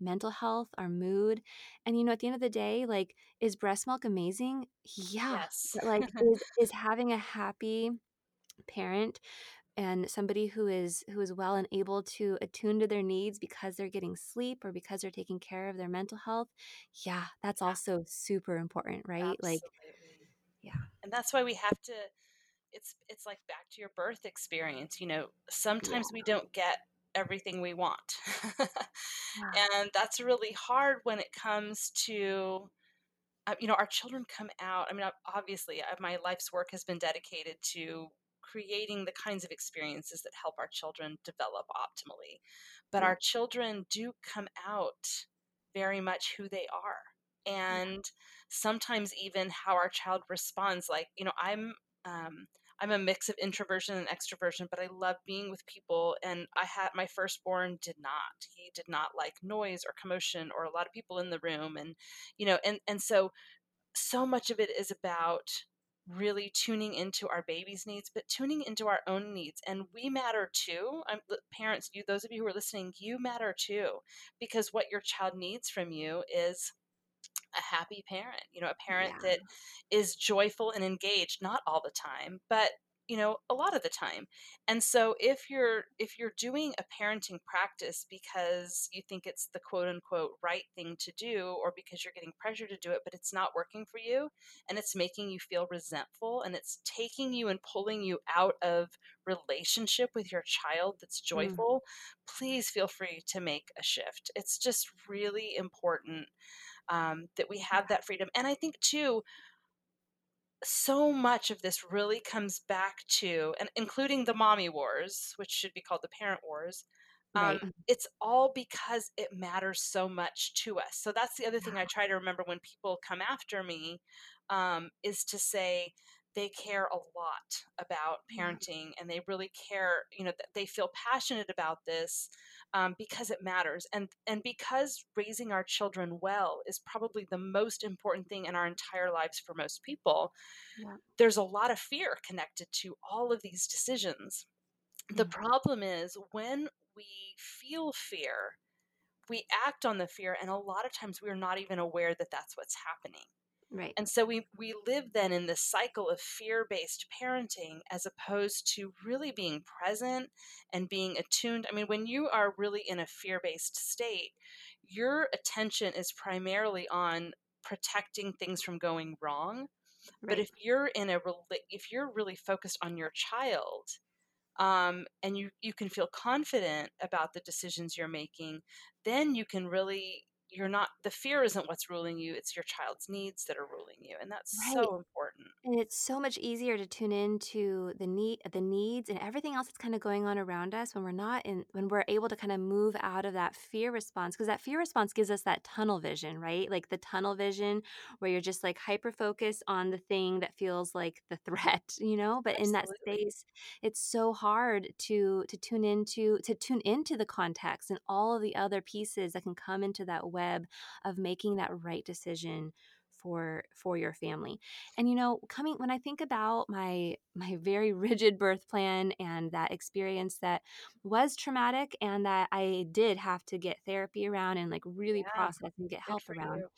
mental health, our mood. And you know, at the end of the day, like, is breast milk amazing? Yeah. Yes. Like is, is having a happy parent and somebody who is who is well and able to attune to their needs because they're getting sleep or because they're taking care of their mental health yeah that's also super important right Absolutely. like yeah and that's why we have to it's it's like back to your birth experience you know sometimes yeah. we don't get everything we want. yeah. And that's really hard when it comes to, uh, you know, our children come out. I mean, obviously, uh, my life's work has been dedicated to creating the kinds of experiences that help our children develop optimally. But our children do come out very much who they are. And sometimes even how our child responds. Like, you know, I'm, um, I'm a mix of introversion and extroversion, but I love being with people. And I had my firstborn did not. He did not like noise or commotion or a lot of people in the room. And, you know, and, and so, so much of it is about really tuning into our baby's needs, but tuning into our own needs. And we matter too. I'm, parents, you, those of you who are listening, you matter too, because what your child needs from you is a happy parent, you know, a parent Yeah. that is joyful and engaged, not all the time, but you know, a lot of the time. And so if you're if you're doing a parenting practice because you think it's the quote unquote right thing to do or because you're getting pressure to do it but it's not working for you and it's making you feel resentful and it's taking you and pulling you out of relationship with your child that's Mm, joyful, please feel free to make a shift. It's just really important um, that we have that freedom. And I think too, so much of this really comes back to, and including the mommy wars, which should be called the parent wars. Um, Right. Mm, it's all because it matters so much to us. So that's the other thing I try to remember when people come after me, um, is to say they care a lot about parenting and they really care. You know, they feel passionate about this um, because it matters, and and because raising our children well is probably the most important thing in our entire lives for most people Yeah. there's a lot of fear connected to all of these decisions. The Mm, problem is when we feel fear, we act on the fear, and a lot of times we're not even aware that that's what's happening. Right. And so we, we live then in this cycle of fear based parenting as opposed to really being present and being attuned. I mean, when you are really in a fear based state, your attention is primarily on protecting things from going wrong but if you're in a if you're really focused on your child um, and you you can feel confident about the decisions you're making then you can really you're not the fear isn't what's ruling you it's your child's needs that are ruling you and that's Right. so important And it's so much easier to tune into the need the needs and everything else that's kind of going on around us when we're not in when we're able to kind of move out of that fear response because that fear response gives us that tunnel vision, right? Like the tunnel vision where you're just like hyper focused on the thing that feels like the threat, you know? But in that space, it's so hard to to tune into to tune into the context and all of the other pieces that can come into that web of making that right decision for for your family. And you know, coming when I think about my my very rigid birth plan and that experience that was traumatic and that I did have to get therapy around and like really yeah process and get help around. you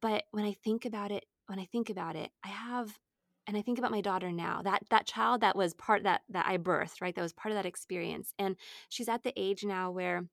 But when I think about it, when I think about it, I have and I think about my daughter now, that that child that was part that that I birthed, right? That was part of that experience. And she's at the age now where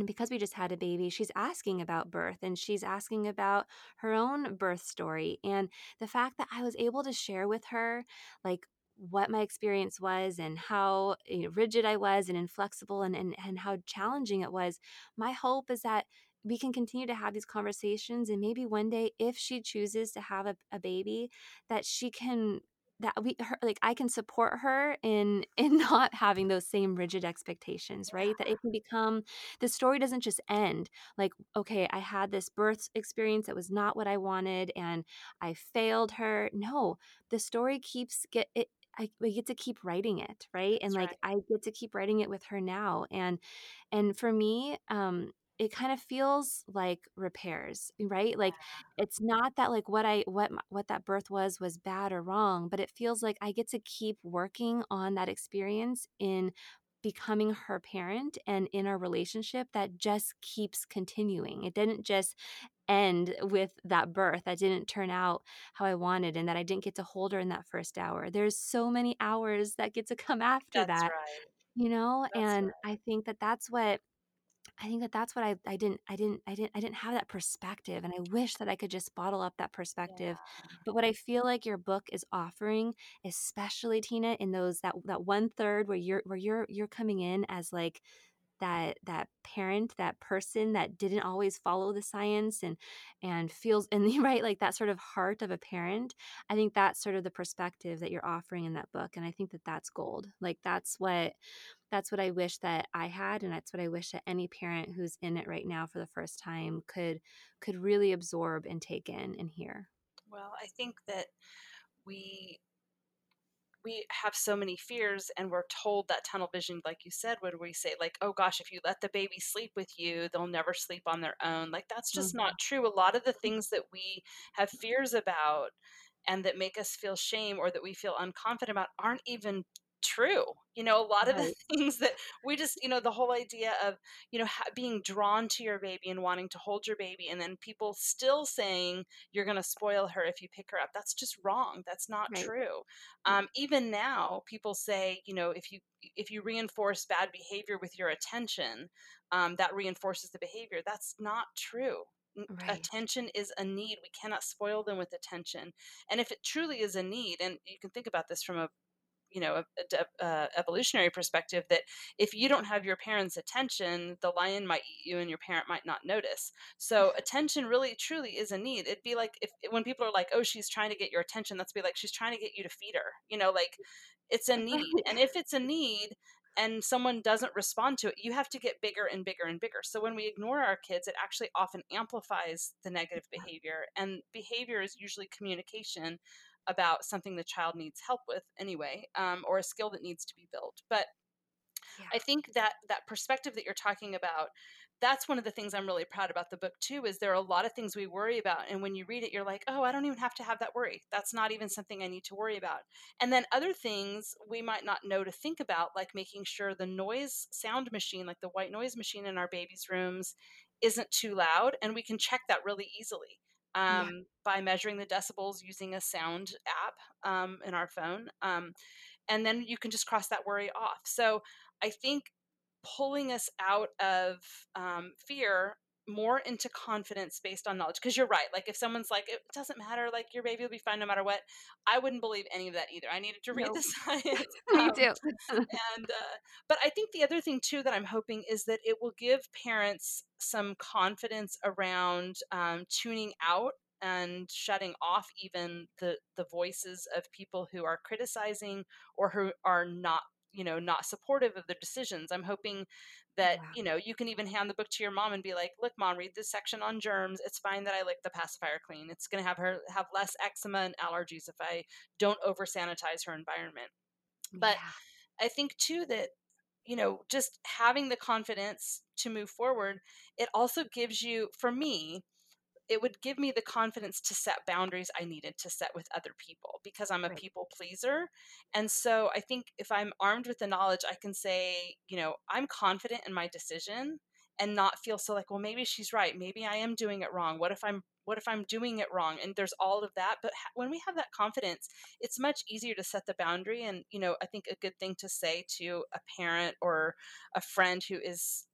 and because we just had a baby, she's asking about birth and she's asking about her own birth story. And the fact that I was able to share with her, like, what my experience was and how you know, rigid I was and inflexible and, and, and how challenging it was. My hope is that we can continue to have these conversations and maybe one day if she chooses to have a, a baby that she can that we her, like I can support her in in not having those same rigid expectations, right? That it can become the story doesn't just end like, okay, I had this birth experience that was not what I wanted and I failed her. No, the story keeps get it. I, I get to keep writing it, right? And that's like right I get to keep writing it with her now. And and for me, um, it kind of feels like repairs, right? Like it's not that like what I what what that birth was was bad or wrong, but it feels like I get to keep working on that experience in becoming her parent and in our relationship that just keeps continuing. It didn't just end with that birth that didn't turn out how I wanted and that I didn't get to hold her in that first hour. There's so many hours that get to come after that's that, right you know? that's And right I think that that's what I think that that's what I I didn't I didn't I didn't I didn't have that perspective and I wish that I could just bottle up that perspective. yeah But what I feel like your book is offering, especially Tina in those that that one third where you're where you're you're coming in as like that that parent that person that didn't always follow the science and and feels and right like that sort of heart of a parent i think that's sort of the perspective that you're offering in that book and i think that that's gold. Like that's what that's what i wish that i had and that's what i wish that any parent who's in it right now for the first time could could really absorb and take in and hear. Well i think that we we have so many fears and we're told that tunnel vision like you said when we say like oh gosh if you let the baby sleep with you they'll never sleep on their own. Like that's just Mhm. not true. A lot of the things that we have fears about and that make us feel shame or that we feel unconfident about aren't even true. You know, a lot right. of the things that we just, you know, the whole idea of, you know, being drawn to your baby and wanting to hold your baby, and then people still saying you're going to spoil her if you pick her up. That's just wrong. That's not right. true. Um, even now, people say, you know, if you if you reinforce bad behavior with your attention, um, that reinforces the behavior. That's not true. Right. Attention is a need. We cannot spoil them with attention. And if it truly is a need, and you can think about this from a you know a, a, a, uh, evolutionary perspective that if you don't have your parents attention the lion might eat you and your parent might not notice so attention really truly is a need it'd be like if when people are like oh she's trying to get your attention that's be like she's trying to get you to feed her you know like it's a need and if it's a need and someone doesn't respond to it, you have to get bigger and bigger and bigger. So when we ignore our kids, it actually often amplifies the negative behavior. And behavior is usually communication about something the child needs help with anyway, um, or a skill that needs to be built. But yeah. I think that that perspective that you're talking about, that's one of the things I'm really proud about the book too. Is there are a lot of things we worry about, and when you read it, you're like, oh, I don't even have to have that worry. That's not even something I need to worry about. And then other things we might not know to think about, like making sure the noise sound machine, like the white noise machine in our baby's rooms, isn't too loud, and we can check that really easily um, yeah. by measuring the decibels using a sound app um, in our phone. Um, and then you can just cross that worry off. So I think pulling us out of um, fear more into confidence based on knowledge because you're right like if someone's like it doesn't matter like your baby will be fine no matter what i wouldn't believe any of that either i needed to read nope. the science me um, too and uh, but i think the other thing too that i'm hoping is that it will give parents some confidence around um, tuning out and shutting off even the the voices of people who are criticizing or who are not you know not supportive of their decisions i'm hoping Oh, that wow. you know you can even hand the book to your mom and be like look mom read this section on germs it's fine that i lick the pacifier clean it's going to have her have less eczema and allergies if i don't over sanitize her environment but yeah. i think too that you know just having the confidence to move forward it also gives you for me it would give me the confidence to set boundaries I needed to set with other people because I'm a right. people pleaser. And so I think if I'm armed with the knowledge, I can say, you know, I'm confident in my decision and not feel so like, well, maybe she's right. Maybe I am doing it wrong. What if I'm what if I'm doing it wrong? And there's all of that. But ha- when we have that confidence, it's much easier to set the boundary. And, you know, I think a good thing to say to a parent or a friend who is,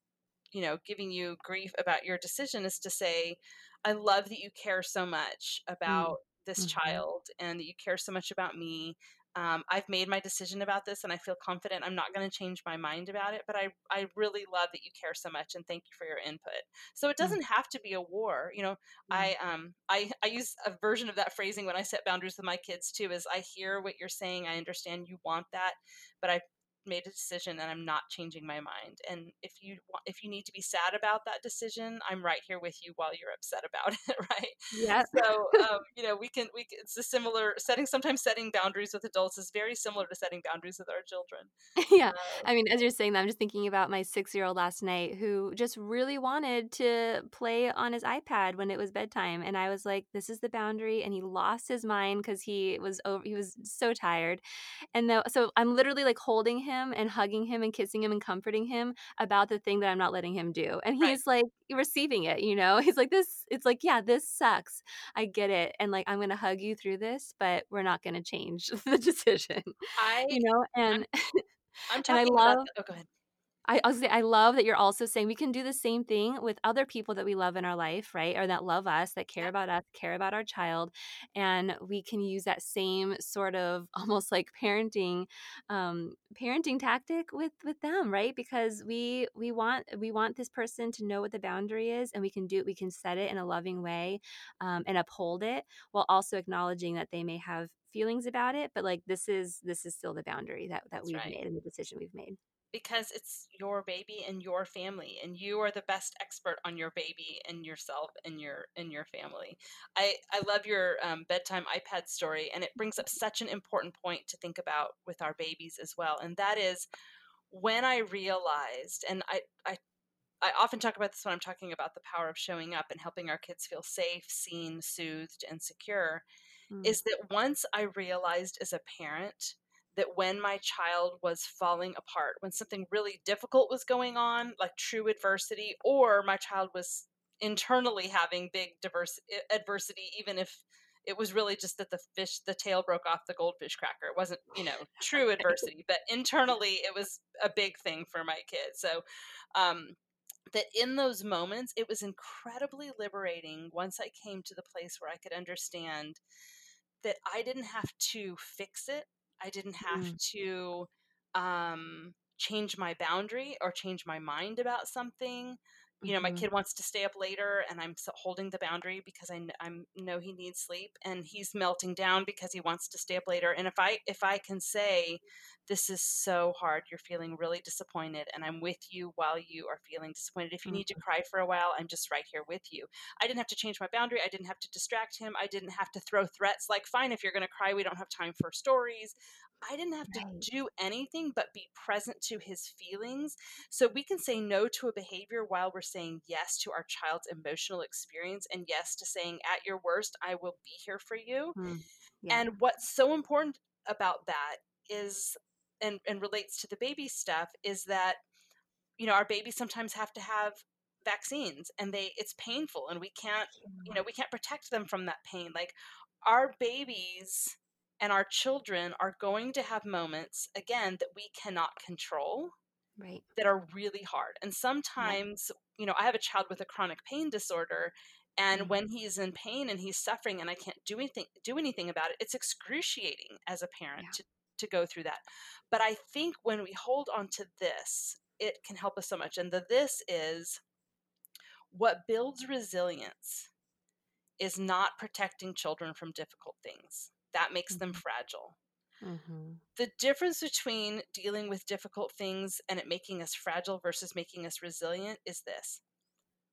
you know, giving you grief about your decision is to say, I love that you care so much mm, about mm. this mm-hmm. child and that you care so much about me. Um, I've made my decision about this and I feel confident I'm not going to change my mind about it, but I, I really love that you care so much and thank you for your input. So it mm. doesn't have to be a war. You know, mm. I, um, I, I use a version of that phrasing when I set boundaries with my kids too, is I hear what you're saying. I understand you want that, but I made a decision and I'm not changing my mind. And if you want, if you need to be sad about that decision, I'm right here with you while you're upset about it, right? Yeah. So um, you know, we can we can, it's a similar setting. Sometimes setting boundaries with adults is very similar to setting boundaries with our children. yeah. Uh, I mean, as you're saying that, I'm just thinking about my six year old last night who just really wanted to play on his iPad when it was bedtime, and I was like, "This is the boundary," and he lost his mind because he was over. He was so tired, and though, so I'm literally like holding him him and hugging him and kissing him and comforting him about the thing that I'm not letting him do. And he's right. like receiving it, you know? He's like, this, it's like, yeah, this sucks. I get it. And like, I'm going to hug you through this, but we're not going to change the decision. I, you know, and, I'm, I'm talking and I love, about, oh, go ahead. I, I, love that you're also saying we can do the same thing with other people that we love in our life, right? Or that love us, that care about us, care about our child, and we can use that same sort of almost like parenting, um, parenting tactic with with them, right? Because we we want we want this person to know what the boundary is, and we can do it. We can set it in a loving way um, and uphold it, while also acknowledging that they may have feelings about it, but like this is this is still the boundary that that That's we've right. made and the decision we've made because it's your baby and your family and you are the best expert on your baby and yourself and your and your family i i love your um, bedtime ipad story and it brings up such an important point to think about with our babies as well and that is when i realized and i i I often talk about this when I'm talking about the power of showing up and helping our kids feel safe, seen, soothed, and secure. Mm. Is that once I realized as a parent that when my child was falling apart, when something really difficult was going on, like true adversity, or my child was internally having big diverse adversity, even if it was really just that the fish, the tail broke off the goldfish cracker. It wasn't, you know, true adversity, but internally it was a big thing for my kid. So, um, that in those moments, it was incredibly liberating once I came to the place where I could understand that I didn't have to fix it. I didn't have mm. to um, change my boundary or change my mind about something you know my mm-hmm. kid wants to stay up later and i'm holding the boundary because I, I know he needs sleep and he's melting down because he wants to stay up later and if i if i can say this is so hard you're feeling really disappointed and i'm with you while you are feeling disappointed if you mm-hmm. need to mm-hmm. cry for a while i'm just right here with you i didn't have to change my boundary i didn't have to distract him i didn't have to throw threats like fine if you're going to cry we don't have time for stories I didn't have right. to do anything but be present to his feelings. So we can say no to a behavior while we're saying yes to our child's emotional experience and yes to saying, at your worst, I will be here for you. Mm. Yeah. And what's so important about that is, and, and relates to the baby stuff, is that, you know, our babies sometimes have to have vaccines and they it's painful and we can't you know we can't protect them from that pain like our babies and our children are going to have moments, again, that we cannot control. Right. That are really hard. And sometimes, yeah. you know, I have a child with a chronic pain disorder. And mm-hmm. when he's in pain and he's suffering and I can't do anything do anything about it, it's excruciating as a parent yeah. to, to go through that. But I think when we hold on to this, it can help us so much. And the this is what builds resilience is not protecting children from difficult things that makes them mm-hmm. fragile. Mm-hmm. The difference between dealing with difficult things and it making us fragile versus making us resilient is this.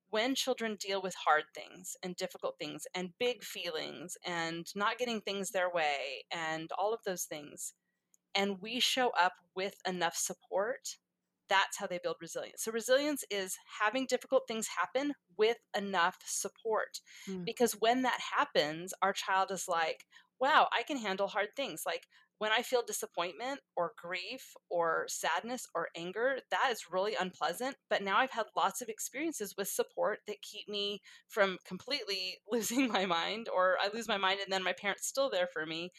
When children deal with hard things and difficult things and big feelings and not getting things their way and all of those things, and we show up with enough support, that's how they build resilience. So, resilience is having difficult things happen with enough support. Mm. Because when that happens, our child is like, wow, I can handle hard things. Like when I feel disappointment or grief or sadness or anger, that is really unpleasant. But now I've had lots of experiences with support that keep me from completely losing my mind, or I lose my mind and then my parents still there for me.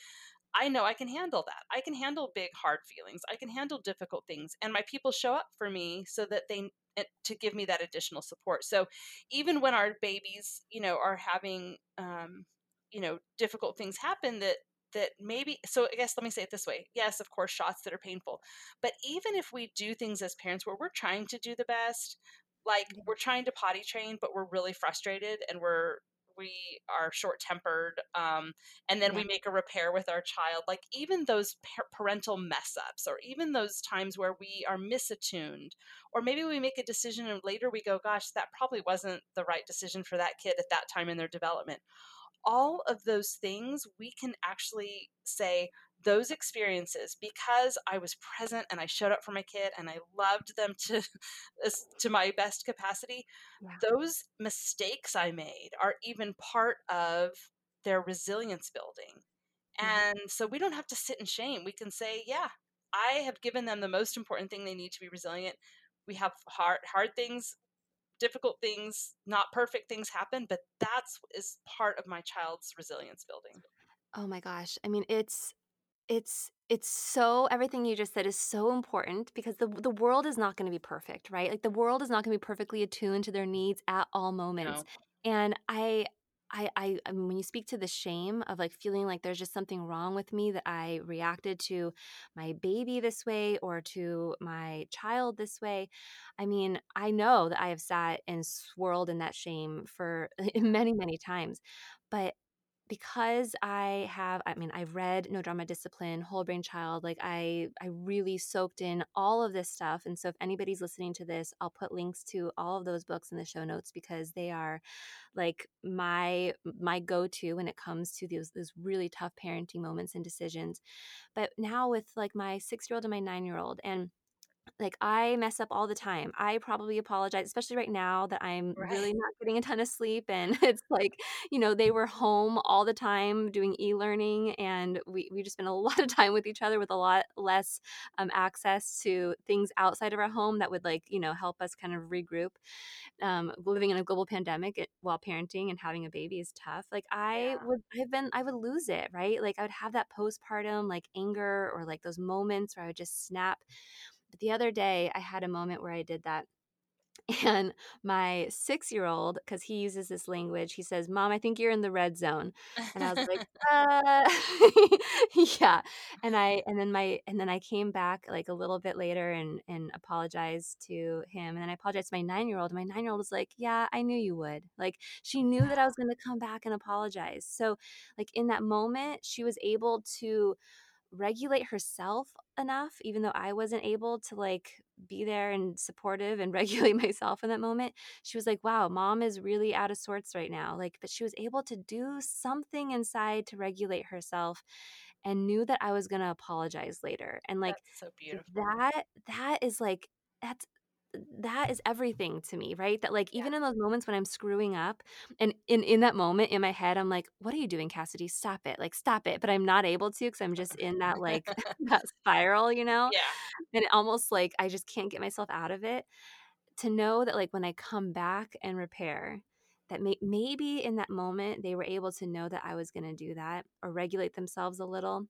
I know I can handle that. I can handle big, hard feelings. I can handle difficult things. And my people show up for me so that they, eh, to give me that additional support. So even when our babies, you know, are having, um, you know difficult things happen that that maybe so i guess let me say it this way yes of course shots that are painful but even if we do things as parents where we're trying to do the best like we're trying to potty train but we're really frustrated and we're we are short tempered um, and then yeah. we make a repair with our child like even those parental mess ups or even those times where we are misattuned or maybe we make a decision and later we go gosh that probably wasn't the right decision for that kid at that time in their development all of those things we can actually say those experiences because I was present and I showed up for my kid and I loved them to to my best capacity yeah. those mistakes I made are even part of their resilience building. And so we don't have to sit in shame. We can say yeah I have given them the most important thing they need to be resilient. We have hard hard things difficult things, not perfect things happen, but that's is part of my child's resilience building. Oh my gosh. I mean, it's it's it's so everything you just said is so important because the the world is not going to be perfect, right? Like the world is not going to be perfectly attuned to their needs at all moments. No. And I I, I, I mean, when you speak to the shame of like feeling like there's just something wrong with me that I reacted to my baby this way or to my child this way, I mean, I know that I have sat and swirled in that shame for many, many times. But because I have, I mean, I've read No Drama Discipline, Whole Brain Child, like I, I really soaked in all of this stuff. And so if anybody's listening to this, I'll put links to all of those books in the show notes because they are like my, my go-to when it comes to those, those really tough parenting moments and decisions. But now with like my six-year-old and my nine-year-old and like I mess up all the time. I probably apologize, especially right now that I'm Right. really not getting a ton of sleep and it's like, you know, they were home all the time doing e-learning and we we just spent a lot of time with each other with a lot less um, access to things outside of our home that would like, you know, help us kind of regroup um, living in a global pandemic it, while parenting and having a baby is tough. Like I Yeah. would, I've been, I would lose it, right? Like I would have that postpartum like anger or like those moments where I would just snap. But the other day, I had a moment where I did that and my six year old, because he uses this language, he says, Mom, I think you're in the red zone. And I was like, uh yeah. And I and then my and then I came back like a little bit later and and apologized to him. And then I apologized to my nine year old. And my nine year old was like, Yeah, I knew you would. Like she knew that I was gonna come back and apologize. So like in that moment, she was able to regulate herself enough even though I wasn't able to like be there and supportive and regulate myself in that moment. She was like, "Wow, mom is really out of sorts right now." Like but she was able to do something inside to regulate herself and knew that I was going to apologize later. And like That's so beautiful. that that is like that's that is everything to me, right? That like Yeah. even in those moments when I'm screwing up and in in that moment in my head I'm like, "What are you doing, Cassidy? Stop it. Like stop it." But I'm not able to cuz I'm just in that like that spiral, you know? Yeah. And almost like I just can't get myself out of it. To know that like when I come back and repair that may- maybe in that moment they were able to know that I was going to do that or regulate themselves a little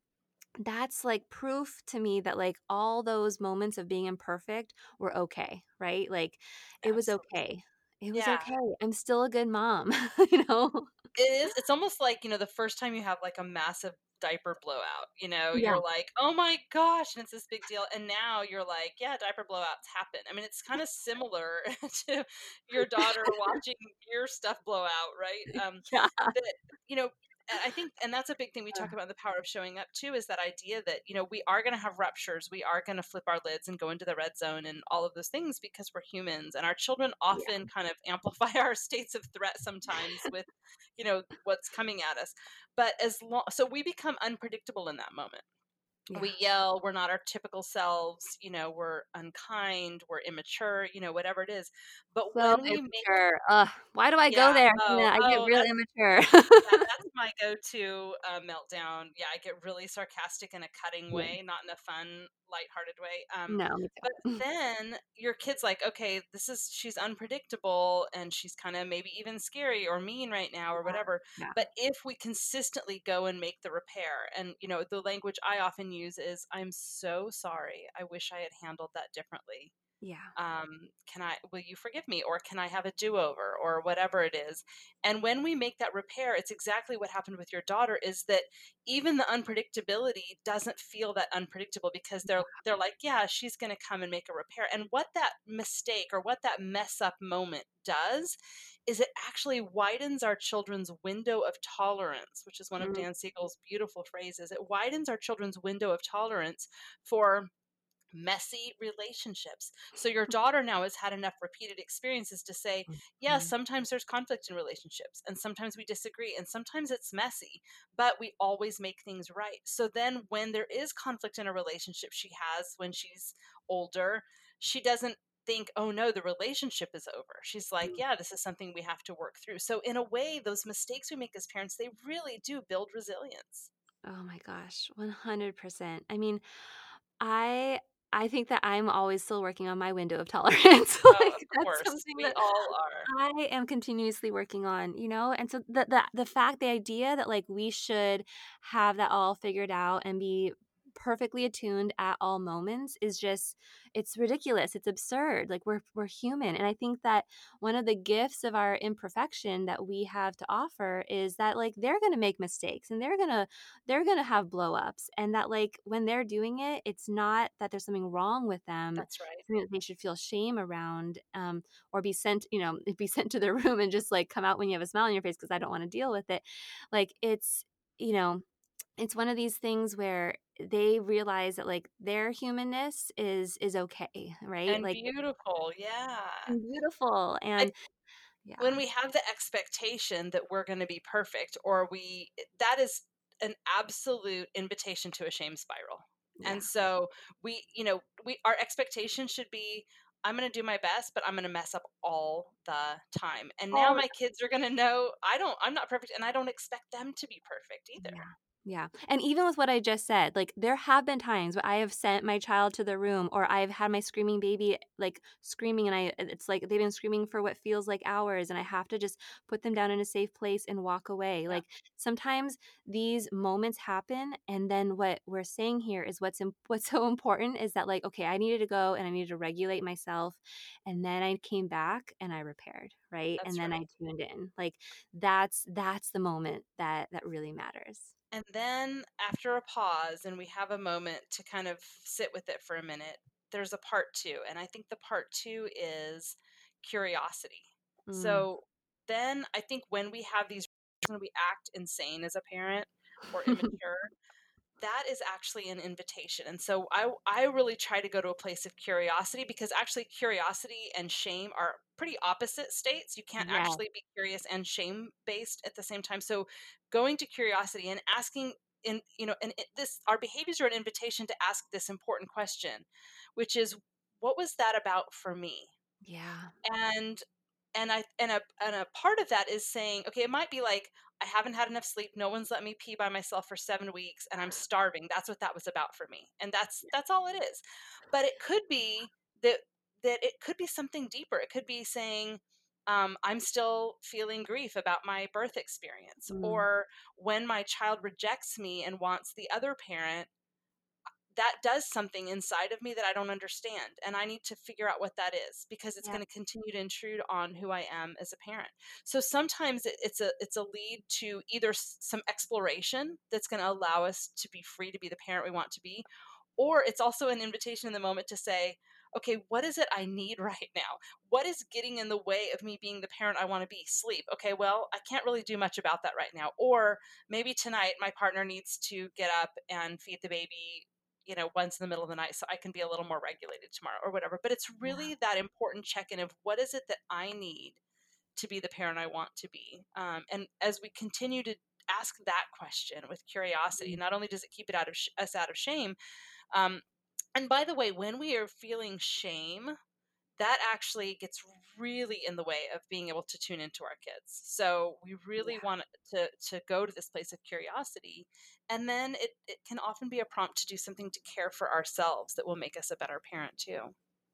that's like proof to me that like all those moments of being imperfect were okay, right? Like it was okay. It was Yeah. okay. I'm still a good mom, you know? It is it's almost like, you know, the first time you have, like, a massive diaper blowout, you know, Yeah. you're like, "Oh my gosh," and it's this big deal, and now you're like, "Yeah, diaper blowouts happen." I mean, it's kinda similar to your daughter watching your stuff blow out, right? Um, Yeah. that you know, I think and that's a big thing we talk about in the power of showing up too, is that idea that, you know, we are gonna have ruptures, we are gonna flip our lids and go into the red zone and all of those things because we're humans, and our children Yeah. often kind of amplify our states of threat sometimes with you know what's coming at us. But as long so we become unpredictable in that moment Yeah. we yell we're not our typical selves you know we're unkind we're immature you know whatever it is but So when we make. Ugh, why do I go there? oh Yeah, I get oh real that's immature. yeah, that's my go-to, uh, meltdown. Yeah, I get really sarcastic in a cutting Yeah. way, not in a fun, lighthearted way. Um, No, but then your kid's like, okay, this is she's unpredictable and she's kind of maybe even scary or mean right now or whatever. Yeah. But if we consistently go and make the repair, and you know, the language I often use is, "I'm so sorry. I wish I had handled that differently." Yeah. um, can I, will you forgive me? Or can I have a do over? Or whatever it is. And when we make that repair, it's exactly what happened with your daughter is that even the unpredictability doesn't feel that unpredictable because they're, they're like, yeah, she's going to come and make a repair. And what that mistake or what that mess up moment does is it actually widens our children's window of tolerance, which is one of Mm, Dan Siegel's beautiful phrases. It widens our children's window of tolerance for messy relationships. So your daughter now has had enough repeated experiences to say, yeah, mhm. sometimes there's conflict in relationships and sometimes we disagree and sometimes it's messy, but we always make things right. So then when there is conflict in a relationship she has when she's older, she doesn't think, oh no, the relationship is over. She's like, Mm. yeah, this is something we have to work through. So in a way, those mistakes we make as parents, they really do build resilience. Oh my gosh, 100%. I mean, I I think that I'm always still working on my window of tolerance. Oh, of Like, that's course. something We that all are. I am continuously working on, you know? And so the the the fact, the idea that like we should have that all figured out and be perfectly attuned at all moments is just it's ridiculous. It's absurd. Like we're we're human. And I think that one of the gifts of our imperfection that we have to offer is that like they're going to make mistakes and they're going to they're going to have blow ups and that like when they're doing it, it's not that there's something wrong with them. That's right. Something that they should feel shame around. Um, or be sent, you know, be sent to their room and just like come out when you have a smile on your face because I don't want to deal with it. Like it's, you know, it's one of these things where they realize that like their humanness is is okay, right? And Like beautiful, yeah. and beautiful I and yeah. when we have the expectation that we're gonna be perfect or we eh, that is an absolute invitation to a shame spiral. Yeah. And so we, you know, we our expectation should be I'm going to do my best, but I'm going to mess up all the time. And now my kids are going to know I don't I'm not perfect and I don't expect them to be perfect either. Yeah. Yeah. And even with what I just said, like there have been times where I have sent my child to the room or I've had my screaming baby like screaming and I it's like they've been screaming for what feels like hours and I have to just put them down in a safe place and walk away. Yeah. Like sometimes these moments happen and then what we're saying here is what's in, what's so important is that like okay, I needed to go and I needed to regulate myself and then I came back and I repaired, right? That's and then right. I tuned in. Like that's that's the moment that that really matters. And then after a pause and we have a moment to kind of sit with it for a minute, there's a part two. And I think the part two is curiosity. Mm. So then I think when we have these, when we act insane as a parent or immature, that is actually an invitation. And so I I really try to go to a place of curiosity because actually curiosity and shame are pretty opposite states. You can't yeah. actually be curious and shame based at the same time. So going to curiosity and asking in you know and this our behaviors are an invitation to ask this important question, which is what was that about for me? Yeah. And and I and a and a part of that is saying, okay, it might be like I haven't had enough sleep. No one's let me pee by myself for seven weeks, and I'm starving. That's what that was about for me, and that's that's all it is. But it could be that that it could be something deeper. It could be saying, um, I'm still feeling grief about my birth experience, mm. or when my child rejects me and wants the other parent, that does something inside of me that I don't understand. And I need to figure out what that is because it's yeah. going to continue to intrude on who I am as a parent. So sometimes it, it's a it's a lead to either some exploration that's going to allow us to be free to be the parent we want to be, or it's also an invitation in the moment to say, okay, what is it I need right now? What is getting in the way of me being the parent I want to be? Sleep. Okay, well, I can't really do much about that right now. Or maybe tonight my partner needs to get up and feed the baby you know, once in the middle of the night so I can be a little more regulated tomorrow or whatever. But it's really yeah. that important check in of what is it that I need to be the parent I want to be. Um, and as we continue to ask that question with curiosity, mm-hmm. not only does it keep it out of sh- us out of shame, um, and by the way, when we are feeling shame, that actually gets really in the way of being able to tune into our kids. So we really yeah. want to to go to this place of curiosity, and then it it can often be a prompt to do something to care for ourselves that will make us a better parent too.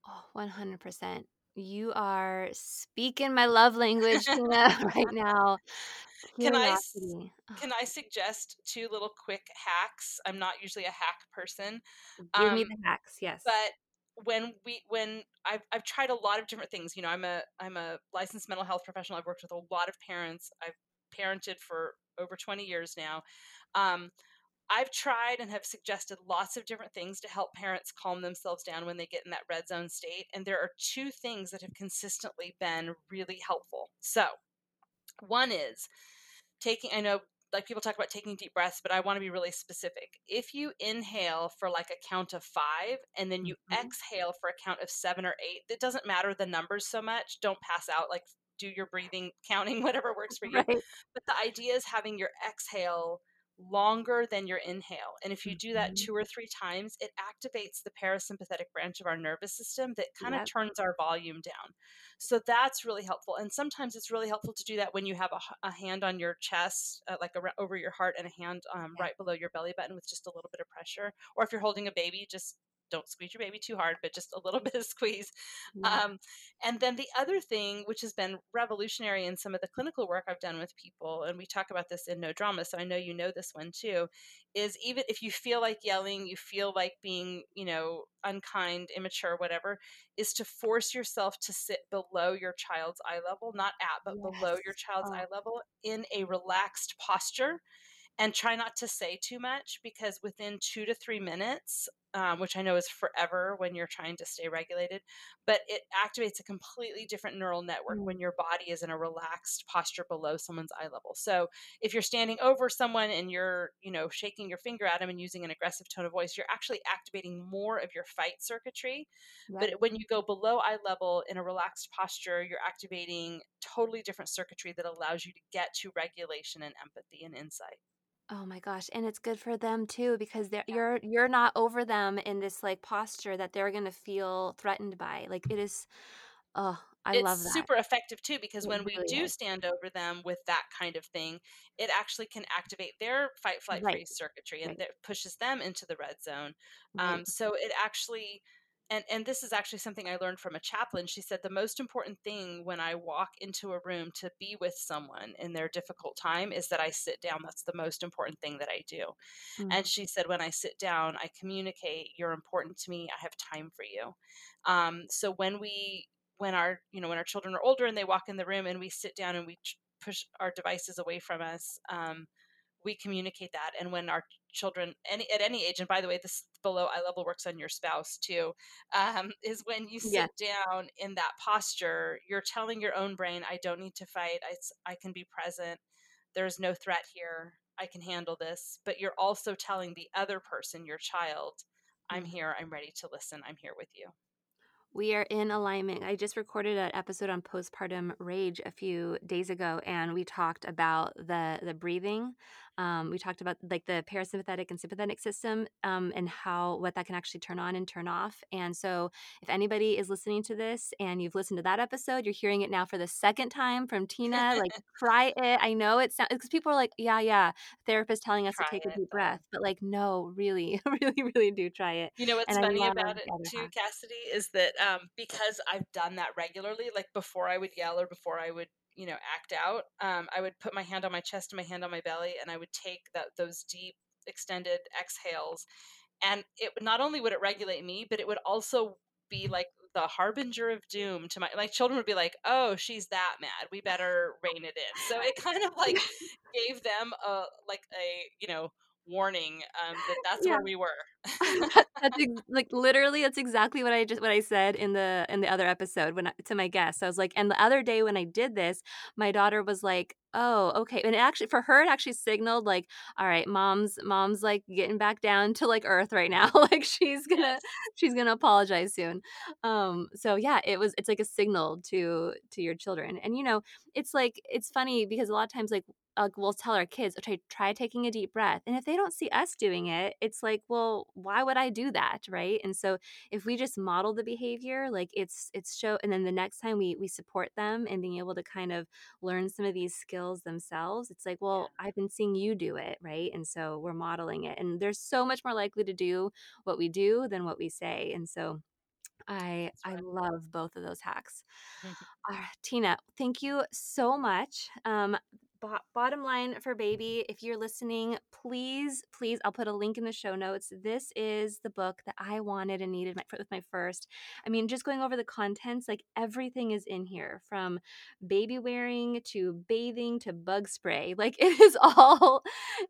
Oh, one hundred percent. You are speaking my love language right now. Can I can I suggest two little quick hacks? I'm not usually a hack person. Give um, me the hacks, yes. But when we when I've I've tried a lot of different things. You know, I'm a I'm a licensed mental health professional. I've worked with a lot of parents. I've parented for over 20 years now. Um, I've tried and have suggested lots of different things to help parents calm themselves down when they get in that red zone state. And there are two things that have consistently been really helpful. So, one is taking, I know like people talk about taking deep breaths, but I want to be really specific. If you inhale for like a count of five and then you mm-hmm. exhale for a count of seven or eight, it doesn't matter the numbers so much. Don't pass out, like do your breathing, counting, whatever works for you. Right. But the idea is having your exhale longer than your inhale. And if you do that mm-hmm. two or three times, it activates the parasympathetic branch of our nervous system that kind of yep. turns our volume down. So that's really helpful. And sometimes it's really helpful to do that when you have a, a hand on your chest, uh, like a, over your heart, and a hand um, right below your belly button with just a little bit of pressure. Or if you're holding a baby, just don't squeeze your baby too hard, but just a little bit of squeeze. Yeah. Um, and then the other thing, which has been revolutionary in some of the clinical work I've done with people, and we talk about this in No Drama, so I know you know this one too, is even if you feel like yelling, you feel like being, you know, unkind, immature, whatever, is to force yourself to sit below your child's eye level, not at, but yes. below your child's oh. eye level in a relaxed posture and try not to say too much because within two to three minutes um, which I know is forever when you're trying to stay regulated, but it activates a completely different neural network when mm. your body is in a relaxed posture below someone's eye level. So if you're standing over someone and you're, you know, shaking your finger at them and using an aggressive tone of voice, you're actually activating more of your fight circuitry. Right. But when you go below eye level in a relaxed posture, you're activating totally different circuitry that allows you to get to regulation and empathy and insight. Oh my gosh, and it's good for them too because they're Yeah. you're you're not over them in this, like, posture that they're gonna feel threatened by, like, it is oh, I It's love that. It's super effective too because It when we really do is. stand over them with that kind of thing, it actually can activate their fight, flight, Right, freeze circuitry and right, that pushes them into the red zone. right. Um, so it actually and and this is actually something I learned from a chaplain. She said the most important thing when I walk into a room to be with someone in their difficult time is that I sit down. That's the most important thing that I do. Mm, And she said, when I sit down, I communicate, you're important to me. I have time for you. Um, so when we, when our, you know, when our children are older and they walk in the room and we sit down and we push our devices away from us, um, we communicate that. And when our children, any at any age, and by the way, this below eye level works on your spouse too, um, is when you yeah, sit down in that posture, you're telling your own brain, I don't need to fight. i, I can be present. There's no threat here. I can handle this. But you're also telling the other person, your child, I'm mm. here. I'm ready to listen. I'm here with you. We are in alignment. I just recorded an episode on postpartum rage a few days ago, and we talked about the the breathing. Um, we talked about like the parasympathetic and sympathetic system, um, and how what that can actually turn on and turn off. And so, if anybody is listening to this and you've listened to that episode, you're hearing it now for the second time from Tina. Like, try it. I know it sounds because people are like, "Yeah, yeah." Therapist telling us to Try take a deep though. breath, but like, no, really, really, really do try it. You know what's And funny about it too, half. Cassidy, is that um, because I've done that regularly, like before I would yell or before I would, you know, act out, um, I would put my hand on my chest and my hand on my belly, and I would take that those deep, extended exhales, and it not only would it regulate me, but it would also be like the harbinger of doom to my like children would be like, "Oh, she's that mad. We better rein it in." So it kind of like gave them a like a you know warning um, that that's Yeah. where we were. That that's ex like, literally, that's exactly what I just what I said in the in the other episode when I to my guests. I was like and the other day when I did this, my daughter was like, "Oh, okay." And it actually for her, it actually signaled, like, "Alright, mom's mom's, like, getting back down to, like, earth right now." Like, she's gonna Yes. she's gonna apologize soon. Um, so, yeah, it was it's like a signal to to your children. And, you know, it's like it's funny because a lot of times, like, uh, we'll tell our kids, "Okay, try taking a deep breath." And if they don't see us doing it, it's like, "Well, why would I do that?" Right? And so if we just model the behavior, like it's it's show and then the next time we we support them and being able to kind of learn some of these skills themselves, it's like, Yeah, "Well, I've been seeing you do it." Right? And so we're modeling it. And they're so much more likely to do what we do than what we say. And so I I love both of those hacks. Ah, Tina, thank you so much. Um, bo- bottom line for baby, if you're listening, please, please, I'll put a link in the show notes. This is the book that I wanted and needed my, with my first. I mean, just going over the contents, like everything is in here from baby wearing to bathing to bug spray. Like it is all,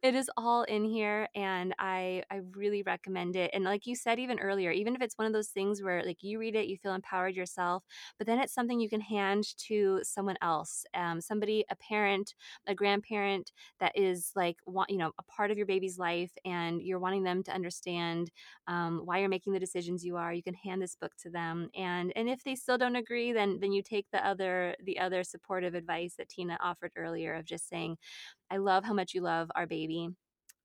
it is all in here, and I I really recommend it. And like you said even earlier, even if it's one of those things where like you read it, you feel empowered yourself but then it's something you can hand to someone else um, somebody a parent a grandparent that is like you know a part of your baby's life and you're wanting them to understand um, why you're making the decisions you are you can hand this book to them and and if they still don't agree then then you take the other the other supportive advice that tina offered earlier of just saying i love how much you love our baby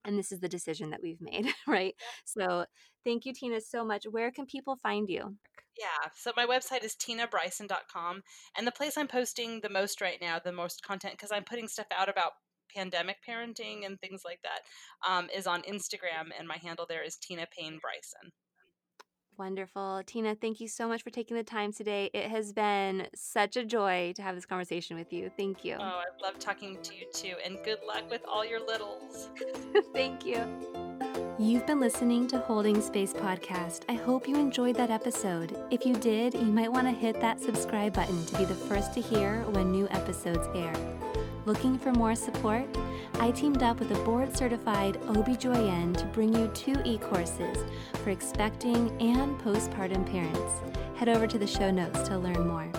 and this is the decision that we've made right? So thank you tina so much. Where can people find you Yeah. So my website is tinabryson.com. And the place I'm posting the most right now, the most content, because I'm putting stuff out about pandemic parenting and things like that, um, is on Instagram. And my handle there is Tina Payne Bryson. Wonderful. Tina, thank you so much for taking the time today. It has been such a joy to have this conversation with you. Thank you. Oh, I love talking to you too. And good luck with all your littles. thank you. You've been listening to Holding Space Podcast. I hope you enjoyed that episode. If you did, you might want to hit that subscribe button to be the first to hear when new episodes air. Looking for more support? I teamed up with a board certified OBGYN to bring you two e courses for expecting and postpartum parents. Head over to the show notes to learn more.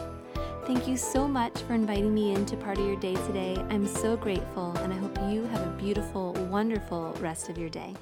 Thank you so much for inviting me into part of your day today. I'm so grateful, and I hope you have a beautiful, wonderful rest of your day.